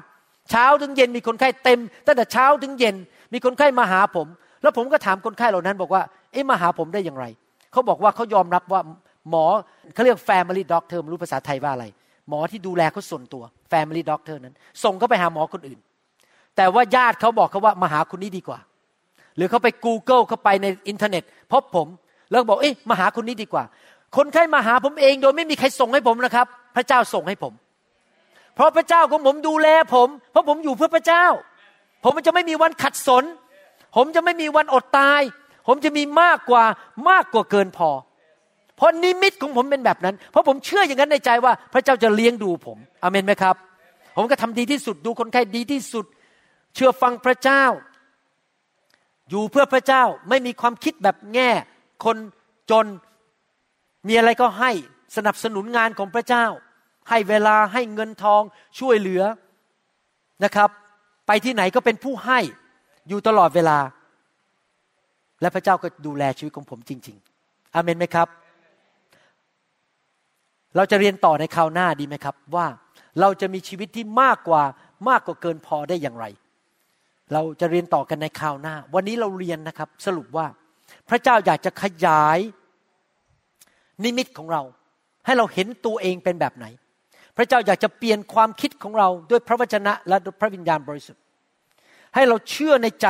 เช้าถึงเย็นมีคนไข้เต็ม ตั้งแต่เช้าถึงเย็น มีคนไข้มาหาผม แล้วผมก็ถามคนไข้เหล่านั้นบอกว่า เอ๊ะมาหาผมได้อย่างไร เขาบอกว่าเขายอมรับว่าหมอเขาเรียก family doctor ไม่รู้ภาษาไทยว่าอะไร หมอที่ดูแลเขาส่วนตัว family doctor นั้น ส่งเขาไปหาหมอคนอื่น แต่ว่าญาติเขาบอกเขาว่ามาหาคนนี้ดีกว่า หรือเขาไป Google เขาไปในอินเทอร์เน็ตพบผมแล้วบอกเอ๊ะมาหาคนนี้ดีกว่า คนไข้มาหาผมเองโดยไม่มีใครส่งให้ผมนะครับ พระเจ้าส่งให้ผม เพราะพระเจ้าของผมดูแลผม เพราะผมอยู่เพื่อพระเจ้า ผมจะไม่มีวันขัดสน ผมจะไม่มีวันอดตาย ผมจะมีมากกว่ามากกว่าเกินพอ เพราะนิมิตของผมเป็นแบบนั้น เพราะผมเชื่ออย่างนั้นในใจว่า พระเจ้าจะเลี้ยงดูผมอเมนไหมครับ ผมก็ทำดีที่สุดดูคนไข้ดีที่สุด เชื่อฟังพระเจ้า อยู่เพื่อพระเจ้าไม่มีความคิดแบบแง่ คนจนมีอะไรก็ให้สนับสนุนงานของพระเจ้า ให้เวลาให้เงินทองช่วยเหลือนะครับ ไปที่ไหนก็เป็นผู้ให้อยู่ตลอดเวลา และพระเจ้าก็ดูแลชีวิตของผมจริง ๆ อเมนไหมครับ เราจะเรียนต่อในคราวหน้าดีไหมครับ ว่าเราจะมีชีวิตที่มากกว่ามากกว่าเกินพอได้อย่างไร เราจะเรียนต่อกันในคราวหน้า วันนี้เราเรียนนะครับ สรุปว่า พระเจ้าอยากจะขยาย นิมิตของเรา ให้เราเห็นตัวเองเป็นแบบไหน พระเจ้าอยากจะเปลี่ยนความคิดของเราด้วยพระวจนะและพระวิญญาณบริสุทธิ์ ให้เราเชื่อในใจ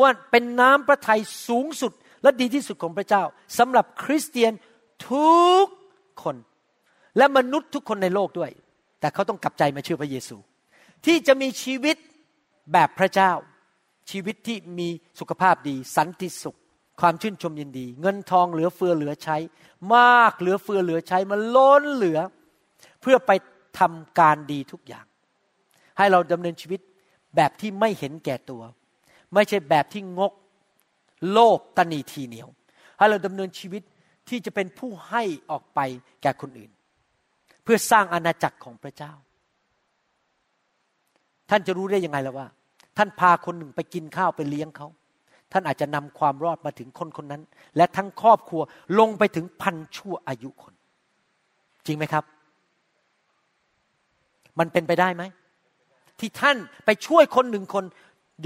ว่าเป็นน้ำพระทัยสูงสุดและดีที่สุดของพระเจ้าสำหรับคริสเตียนทุกคน และมนุษย์ทุกคนในโลกด้วย แต่เขาต้องกลับใจมาเชื่อพระเยซู ที่จะมีชีวิตแบบพระเจ้า ชีวิตที่มีสุขภาพดี สันติสุข ความชื่นชมยินดี เงินทองเหลือเฟือเหลือใช้ มากเหลือเฟือเหลือใช้มันล้นเหลือ เพื่อไปทำการดีทุกอย่าง ให้เราดำเนินชีวิตแบบที่ไม่เห็นแก่ตัว ไม่ใช่แบบที่งกโลภตนีทีเหนียว ให้เราดำเนินชีวิตที่จะเป็นผู้ให้ออกไปแก่คนอื่น เพื่อสร้างอาณาจักรของพระเจ้า ท่านจะรู้ได้ยังไงแล้วว่า ท่านพาคนหนึ่งไปกินข้าวไปเลี้ยงเขาท่านอาจจะนำความรอดมาถึงคนคนนั้น และทั้งครอบครัวลงไปถึงพันชั่วอายุคน จริงไหมครับ มันเป็นไปได้ไหม ที่ท่านไปช่วยคนหนึ่งคน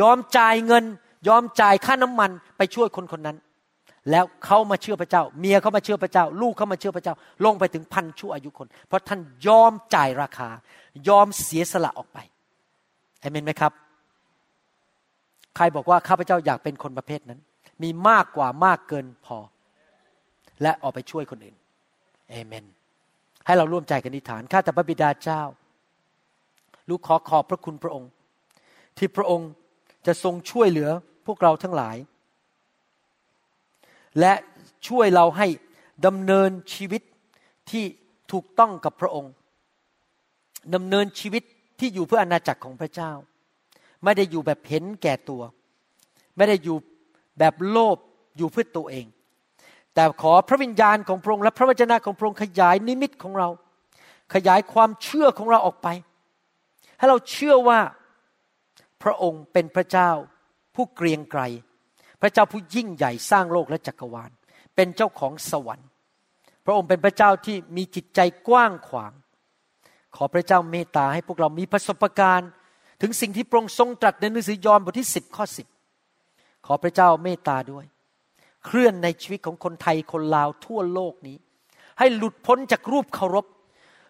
ยอมจ่ายเงิน ยอมจ่ายค่าน้ำมัน ไปช่วยคนคนนั้น แล้วเขามาเชื่อพระเจ้า เมียเขามาเชื่อพระเจ้า ลูกเขามาเชื่อพระเจ้า ลงไปถึงพันชั่วอายุคน เพราะท่านยอมจ่ายราคา ยอมเสียสละออกไปเอเมนไหมครับ ใครบอกว่าข้าพเจ้าอยากเป็นคนประเภทนั้น มีมากกว่ามากเกินพอ และออกไปช่วยคนอื่นเอเมน ให้เราร่วมใจกันอธิษฐานข้าแต่พระบิดาเจ้า ลูกขอขอบพระคุณพระองค์ ที่พระองค์จะทรงช่วยเหลือพวกเราทั้งหลาย และช่วยเราให้ดำเนินชีวิตที่ถูกต้องกับพระองค์ดำเนินชีวิตที่อยู่เพื่ออนาจักรของพระเจ้า ไม่ได้อยู่แบบเห็นแก่ตัว ไม่ได้อยู่แบบโลภอยู่เพื่อตัวเอง แต่ขอพระวิญญาณของพระองค์และพระวจนะของพระองค์ขยายนิมิตของเรา ขยายความเชื่อของเราออกไป ให้เราเชื่อว่าพระองค์เป็นพระเจ้า ผู้เกรียงไกร พระเจ้าผู้ยิ่งใหญ่สร้างโลกและจักรวาล เป็นเจ้าของสวรรค์ พระองค์เป็นพระเจ้าที่มีจิตใจกว้างขวาง ขอพระเจ้าเมตตาให้พวกเรามีประสบการณ์ ถึงสิ่งที่พระองค์ทรงตรัสในหนังสือยอห์นบทที่สิบข้อสิบขอพระเจ้าเมตตาด้วย เคลื่อนในชีวิตของคนไทยคนลาวทั่วโลกนี้ ให้หลุดพ้นจากรูปเคารพ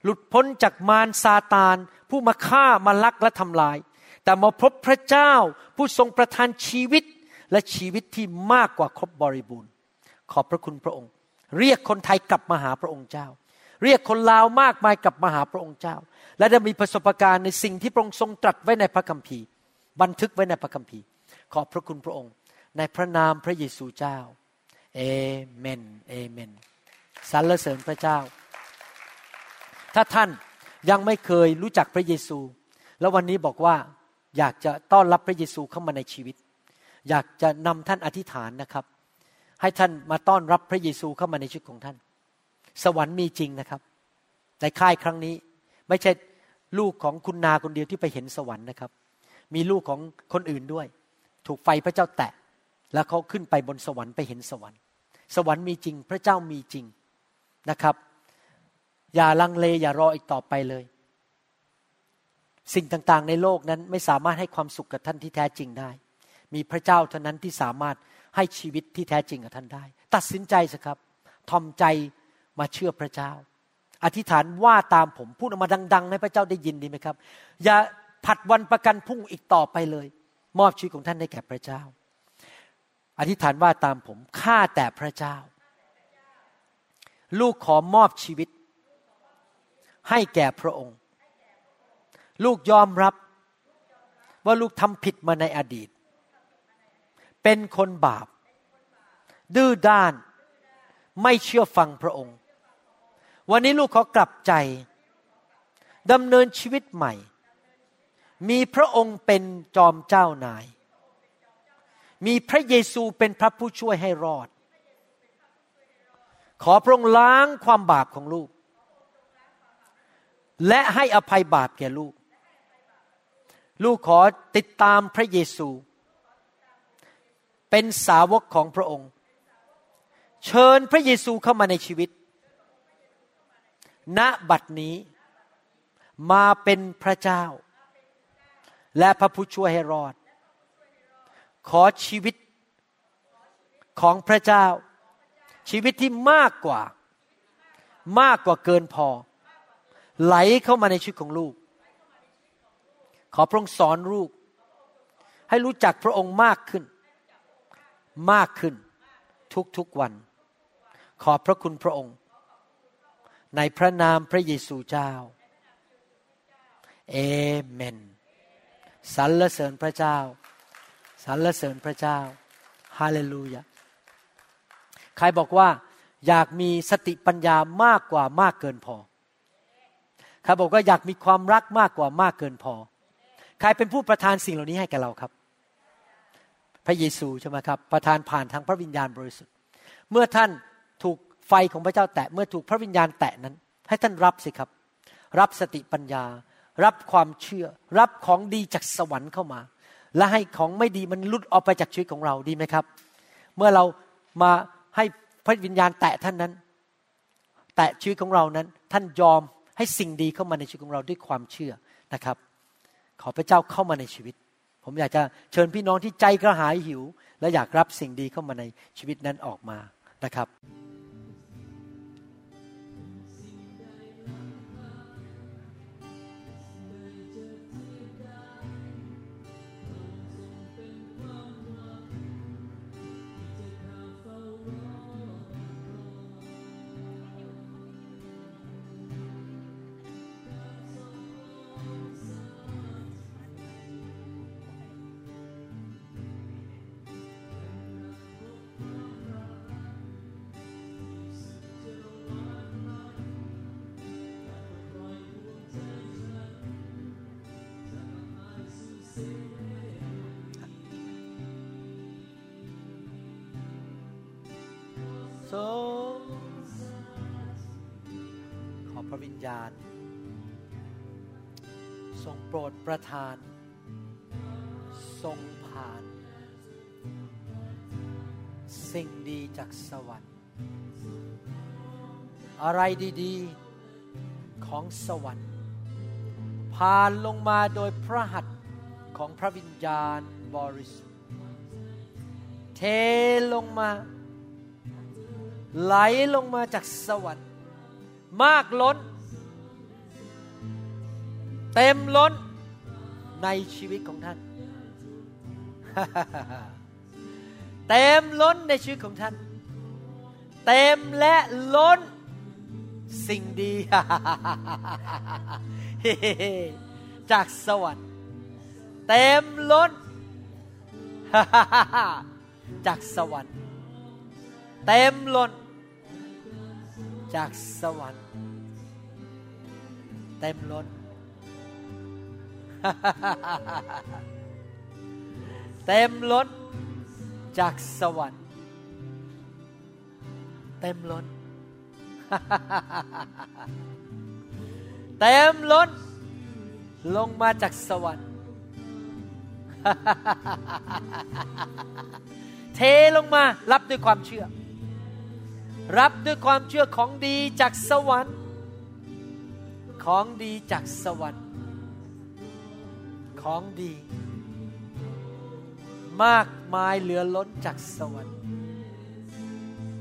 หลุดพ้นจากมารซาตาน ผู้มาฆ่ามาลักและทำลาย แต่มาพบพระเจ้าผู้ทรงประทานชีวิต และชีวิตที่มากกว่าครบบริบูรณ์ ขอบพระคุณพระองค์ เรียกคนไทยกลับมาหาพระองค์เจ้า เรียกคนลาวมากมายกลับมาหาพระองค์เจ้า และได้มีประสบการณ์ในสิ่งที่พระองค์ทรงตรัสไว้ในพระคัมภีร์ บันทึกไว้ในพระคัมภีร์ ขอบพระคุณพระองค์ ในพระนามพระเยซูเจ้าเอเมนเอเมนสรรเสริญพระเจ้า ถ้าท่านยังไม่เคยรู้จักพระเยซู แล้ววันนี้บอกว่าอยากจะต้อนรับพระเยซูเข้ามาในชีวิต อยากจะนำท่านอธิษฐานนะครับ ให้ท่านมาต้อนรับพระเยซูเข้ามาในชีวิตของท่าน สวรรค์มีจริงนะครับ ในค่ายครั้งนี้ ไม่ใช่ลูกของคุณนาคนเดียวที่ไปเห็นสวรรค์นะครับ มีลูกของคนอื่นด้วย ถูกไฟพระเจ้าแตะ แล้วเขาขึ้นไปบนสวรรค์ไปเห็นสวรรค์ สวรรค์มีจริง พระเจ้ามีจริงนะครับ อย่าลังเลอย่ารออีกต่อไปเลยสิ่งต่างๆในโลกนั้นไม่สามารถให้ความสุขกับท่านที่แท้จริงได้ มีพระเจ้าเท่านั้นที่สามารถให้ชีวิตที่แท้จริงกับท่านได้ ตัดสินใจสิครับ ทอมใจมาเชื่อพระเจ้า อธิษฐานว่าตามผมพูดออกมาดัง ๆ ให้พระเจ้าได้ยินดีไหมครับ อย่าผัดวันประกันพรุ่งอีกต่อไปเลย มอบชีวิตของท่านให้แก่พระเจ้า อธิษฐานว่าตามผมข้าแต่พระเจ้า ลูกขอมอบชีวิต ให้แก่พระองค์ ลูกยอมรับว่าลูกทำผิดมาในอดีต เป็นคนบาป ดื้อด้าน ไม่เชื่อฟังพระองค์ วันนี้ลูกขอกลับใจดำเนินชีวิตใหม่ มีพระองค์เป็นจอมเจ้านาย มีพระเยซูเป็นพระผู้ช่วยให้รอด ขอพระองค์ล้างความบาปของลูก และให้อภัยบาปแก่ลูก ลูกขอติดตามพระเยซู เป็นสาวกของพระองค์ เชิญพระเยซูเข้ามาในชีวิต ณบัดนี้มาเป็นพระเจ้า และพระผู้ช่วยให้รอด ขอชีวิตของพระเจ้า ชีวิตที่มากกว่า มากกว่าเกินพอ ไหลเข้ามาในชีวิตของลูก ขอพระองค์สอนลูก ให้รู้จักพระองค์มากขึ้น มากขึ้นทุกๆวัน ขอพระคุณพระองค์ ในพระนามพระเยซูเจ้า เอเมนสรรเสริญพระเจ้าสรรเสริญพระเจ้าฮาเลลูยาใครบอกว่าอยากมีสติปัญญามากกว่ามากเกินพอ ใครบอกว่าอยากมีความรักมากกว่ามากเกินพอ ใครเป็นผู้ประทานสิ่งเหล่านี้ให้แก่เราครับ พระเยซูใช่ไหมครับประทานผ่านทางพระวิญญาณบริสุทธิ์ เมื่อท่านถูกไฟของพระเจ้าแตะเมื่อถูกพระวิญญาณแตะนั้น ให้ท่านรับสิครับ รับสติปัญญา รับความเชื่อ รับของดีจากสวรรค์เข้ามา และให้ของไม่ดีมันลุดออกไปจากชีวิตของเราดีไหมครับ เมื่อเรามาให้พระวิญญาณแตะท่านนั้น แตะชีวิตของเรานั้น ท่านยอมให้สิ่งดีเข้ามาในชีวิตของเราด้วยความเชื่อนะครับ ขอพระเจ้าเข้ามาในชีวิต ผมอยากจะเชิญพี่น้องที่ใจกระหายหิว และอยากรับสิ่งดีเข้ามาในชีวิตนั้นออกมานะครับ ประทาน ทรงผ่าน สิ่งดีจากสวรรค์ อะไรดีๆของสวรรค์ ผ่านลงมาโดยพระหัตถ์ของพระวิญญาณบริสุทธิ์เทลงมา ไหลลงมาจากสวรรค์ มากล้น เต็มล้น ในชีวิตของท่าน เต็มล้นในชีวิตของท่าน เต็มและล้นสิ่งดี จากสวรรค์ เต็มล้น จากสวรรค์ เต็มล้น จากสวรรค์ เต็มล้น เต็มล้นจากสวรรค์ เต็มล้น เต็มล้น ลงมาจากสวรรค์ เทลงมารับด้วยความเชื่อ รับด้วยความเชื่อของดีจากสวรรค์ ของดีจากสวรรค์ ของดี มากมายเหลือล้นจากสวรรค์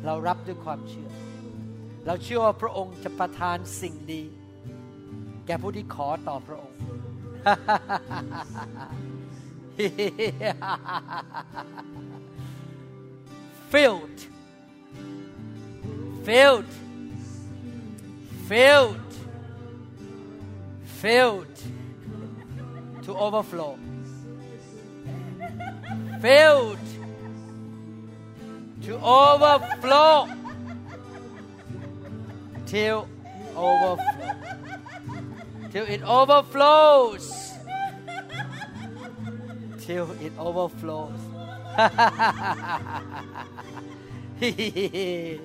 เรารับด้วยความเชื่อ เราเชื่อว่าพระองค์จะประทานสิ่งดี แก่ผู้ที่ขอต่อพระองค์ filled filled filled filled to overflow. Filled to overflow. Till overflow. Till it overflows. Till it overflows.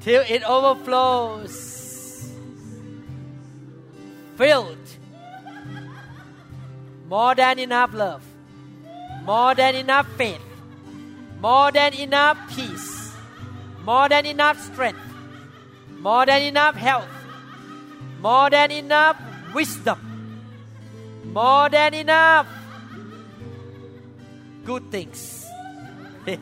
Till it overflows. Filled more than enough love. More than enough faith. More than enough peace. More than enough strength. More than enough health. More than enough wisdom. More than enough good things.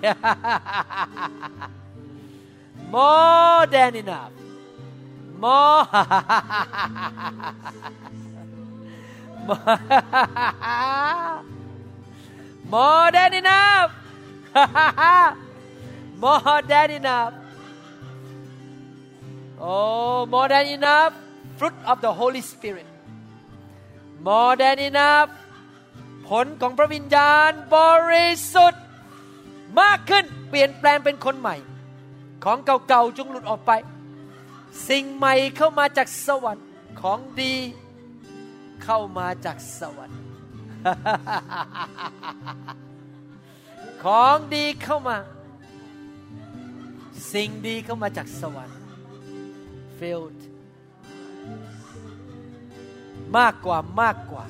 More than enough. More more than enough more than enough oh more than enough fruit of the Holy Spirit more than enough ผลของพระวิญญาณบริสุทธิ์มากขึ้นเปลี่ยนแปลงเป็นคนใหม่ ของเก่าๆจงหลุดออกไป สิ่งใหม่เข้ามาจากสวรรค์ของดี เข้ามาจากสวรรค์ ของดีเข้ามา สิ่งดีเข้ามาจากสวรรค์ filled มากกว่ามากกว่า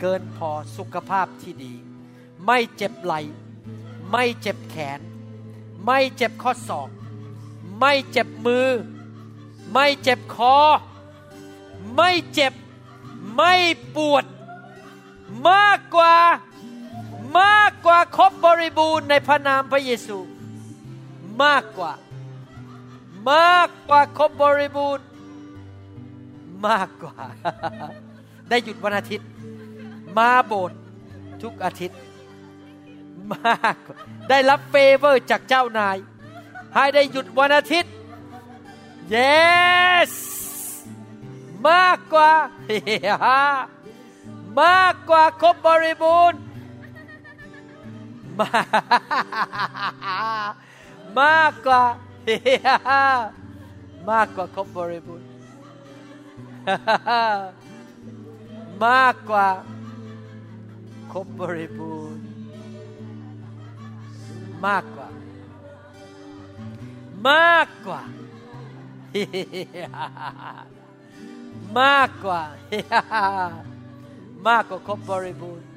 เกินพอสุขภาพที่ดี ไม่เจ็บไหล ไม่เจ็บแขน ไม่เจ็บข้อศอก ไม่เจ็บมือ ไม่เจ็บคอ ไม่เจ็บ ไม่ปวดมากกว่ามากกว่าครบบริบูรณ์ในพระนามพระเยซู มากกว่ามากกว่าครบบริบูรณ์ มากกว่า ได้หยุดวันอาทิตย์ มาโบสถ์ทุกอาทิตย์ มากกว่าได้รับเฟเวอร์จากเจ้านาย ให้ได้หยุดวันอาทิตย์ yes มากกว่า มากกว่าครบบริบูรณ์ มากกว่ามากกว่าครบบริบูรณ์ มากกว่าครบบริบูรณ์ มากกว่า มากกว่า มากกว่า มากกว่าครบบริบูรณ์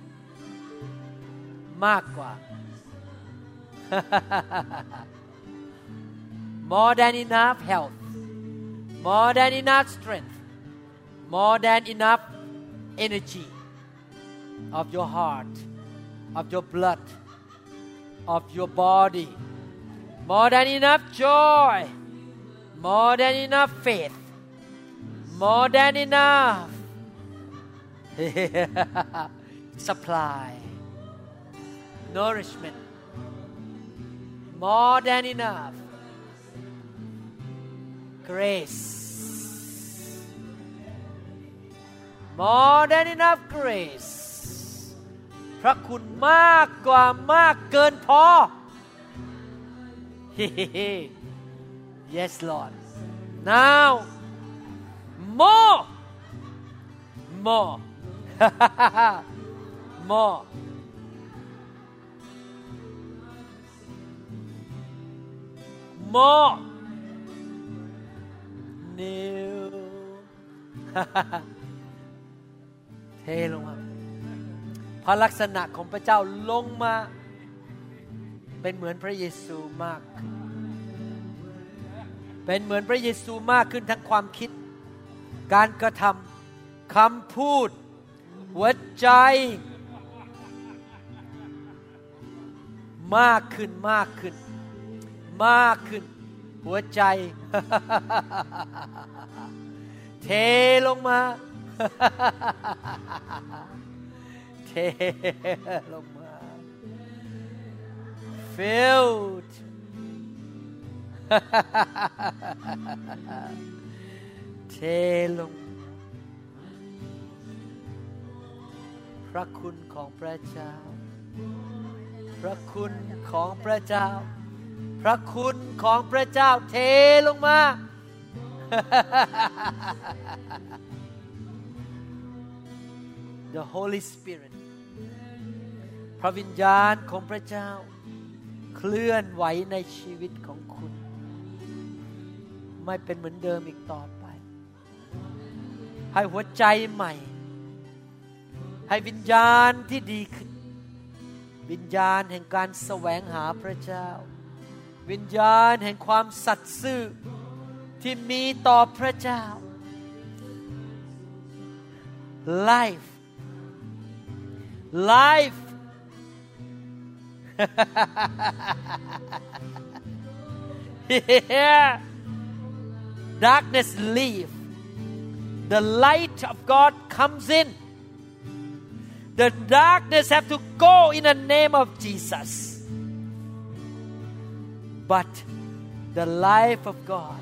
มากกว่า more than enough health more than enough strength more than enough energy of your heart of your blood of your body more than enough joy more than enough faith more than enough supply nourishment more than enough grace more than enough grace พระคุณมากกว่ามากเกินพอ yes Lord now more more more more new เทลงมาพระลักษณะของพระเจ้าลงมา เป็นเหมือนพระเยซูมากขึ้นเป็นเหมือนพระเยซูมากขึ้นทั้งความคิด การกระทำคำพูด หัวใจ มากขึ้นมากขึ้น มากขึ้น หัวใจ เทลงมา เทลงมา filled เทลง พระคุณของพระเจ้า พระคุณของพระเจ้า พระคุณของพระเจ้าเทลงมา The Holy Spirit พระวิญญาณของพระเจ้า เคลื่อนไหวในชีวิตของคุณ ไม่เป็นเหมือนเดิมอีกต่อไป ให้หัวใจใหม่ ให้วิญญาณที่ดีขึ้น วิญญาณแห่งการแสวงหาพระเจ้า วิญญาณแห่งความสัตย์ซื่อที่มีต่อพระเจ้า life life yeah. darkness leave the light of God comes in. The darkness have to go in the name of Jesus. But the life of God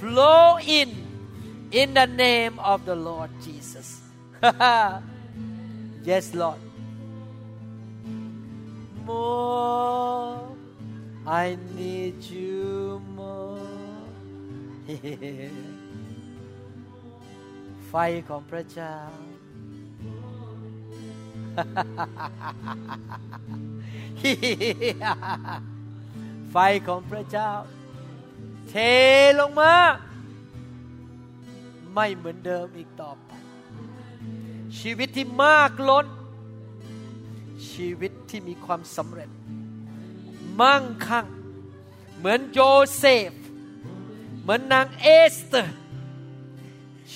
flow in in the name of the Lord Jesus. Yes Lord. More. I need you more ไฟของพระเจ้า ไฟของพระเจ้า เทลงมา ไม่เหมือนเดิมอีกต่อไป ชีวิตที่มากล้น ชีวิตที่มีความสำเร็จ มั่งคั่ง เหมือนโยเซฟ เหมือนนางเอสเตอร์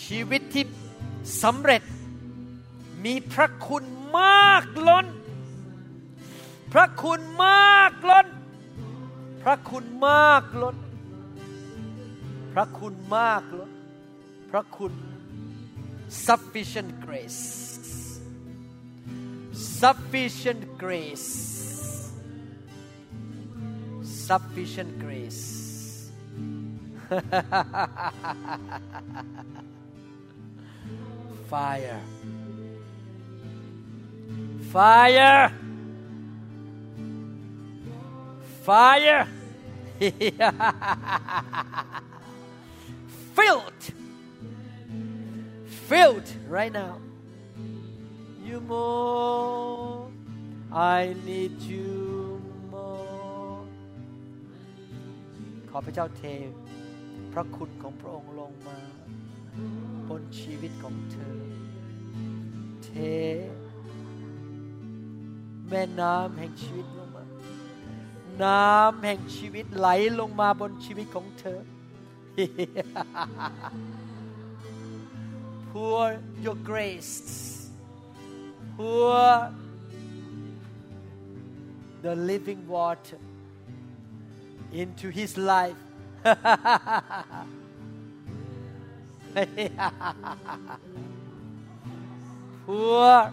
ชีวิตที่สำเร็จมีพระคุณมากล้น พระคุณมากล้น พระคุณมากล้น พระคุณมากล้น พระคุณ sufficient grace sufficient grace sufficient grace fire fire fire filled filled right now you more I need you more ขอพระเจ้าเทพระคุณของพระองค์ลงมา บนชีวิตของเธอ เท แม่น้ำแห่งชีวิตลงมา น้ำแห่งชีวิตไหลลงมาบนชีวิตของเธอ pour your grace pour the living water into his life pour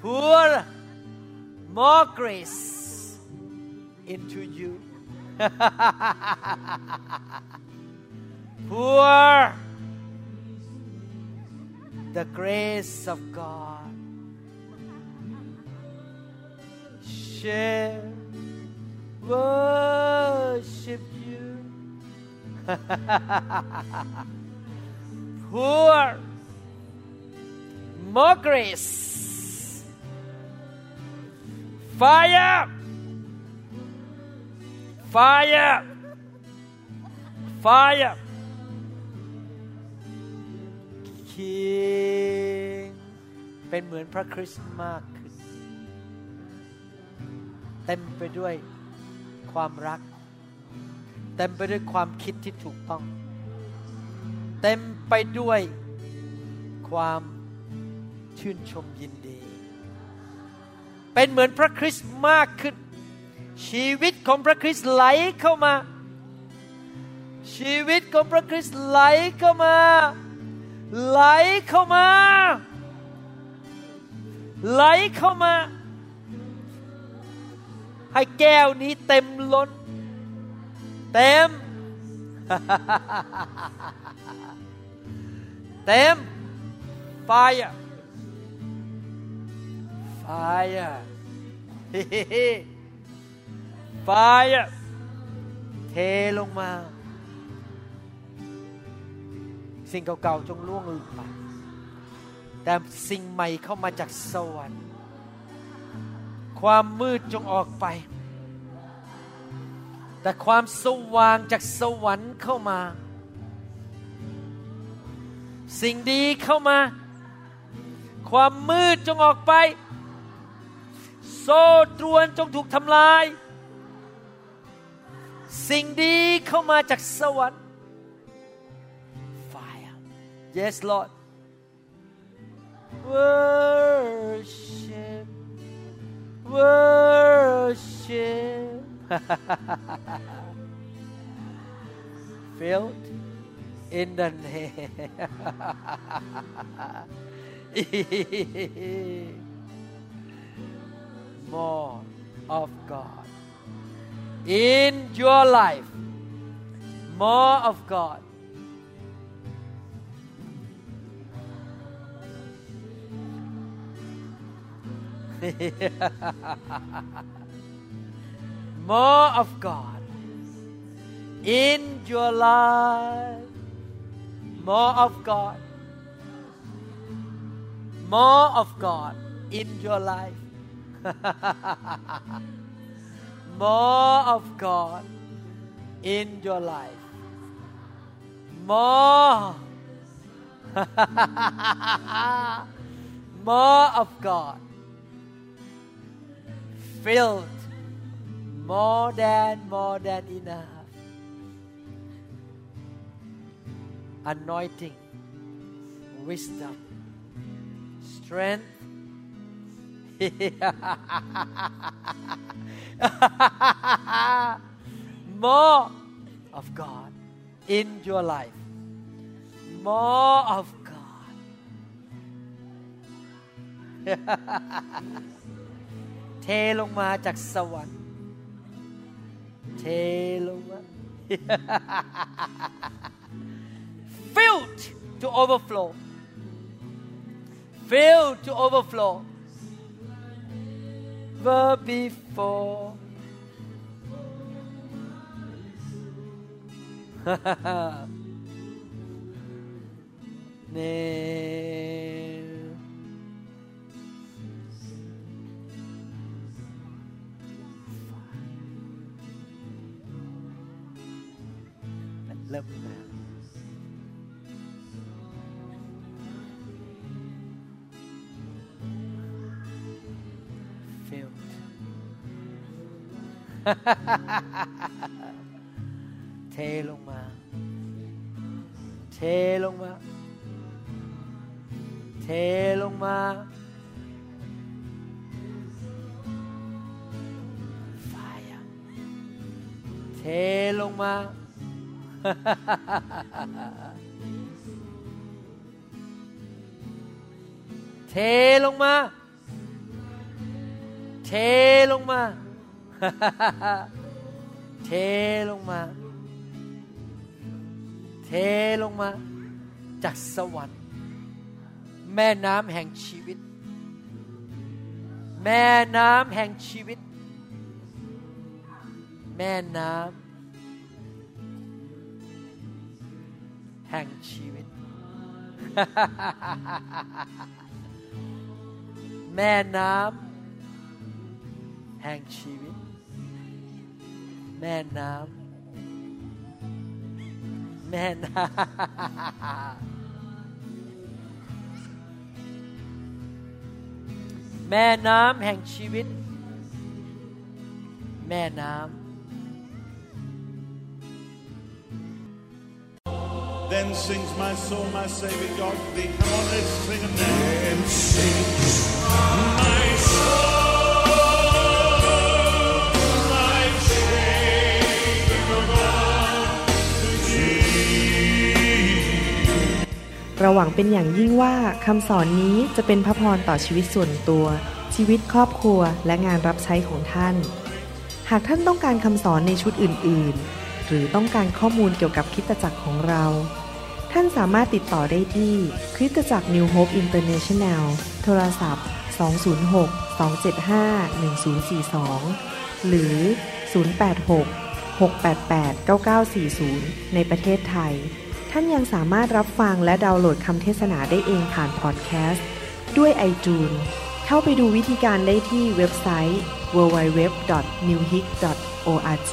pour more grace into you. pour the grace of God. Share, worship you. pour more grace. Fire! Fire! Fire! King เป็นเหมือนพระคริสต์มากขึ้น เต็มไปด้วยความรัก เต็มไปด้วยความคิดที่ถูกต้อง เต็มไปด้วยความชื่นชมยินดี เป็นเหมือนพระคริสต์มากขึ้น ชีวิตของพระคริสต์ไหลเข้ามา ชีวิตของพระคริสต์ไหลเข้ามา ไหลเข้ามา ไหลเข้ามา ให้แก้วนี้เต็มล้น เต็ม เต็ม fire fire fire เทลงมา สิ่งเก่าๆจงล่วงลืมไปแต่สิ่งใหม่เข้ามาจากสวรรค์ ความมืดจงออกไป แต่ความสว่างจากสวรรค์เข้ามา สิ่งดีเข้ามา ความมืดจงออกไป โซ่ตรวนจงถูกทำลาย สิ่งดีเข้ามาจากสวรรค์ fire yes Lord worship worship. Filled in the name. More of God. In your life more of God more of God in your life. More of God. More of God in your life. More of God in your life. More. More of God filled more than more than enough. Anointing wisdom strength. More of God in your life. More of God เทลงมาจากสวรรค์ เทลงมา filled to overflow filled to overflow were before name. Love that. Filled. เทลงมาเทลงมาเทลงมา Fire เทลงมา เทลงมา เทลงมา เทลงมา เทลงมา จากสวรรค์ แม่น้ำแห่งชีวิต แม่น้ำแห่งชีวิต แม่น้ำ แห่งชีวิต แม่น้ำแห่งชีวิต แม่น้ำแม่น้ำแม่น้ำแห่งชีวิต แม่น้ำ Then sings my soul, my Savior God to thee. Come on, let's sing a Then sings my soul, เราหวังเป็นอย่างยิ่งว่าคำสอนนี้จะเป็นพระพรต่อชีวิตส่วนตัว ชีวิตครอบครัวและงานรับใช้ของท่าน หากท่านต้องการคำสอนในชุดอื่น ๆ หรือต้องการข้อมูลเกี่ยวกับคิตจักรของเรา ท่านสามารถติดต่อได้ที่คริสตจักร New Hope International โทรศัพท์ 206-275-1042 หรือ 086-688-9940 ในประเทศไทย ท่านยังสามารถรับฟังและดาวน์โหลดคำเทศนาได้เองผ่านพอดแคสต์ด้วย iTunes เข้าไปดูวิธีการได้ที่เว็บไซต์ www.newhic.org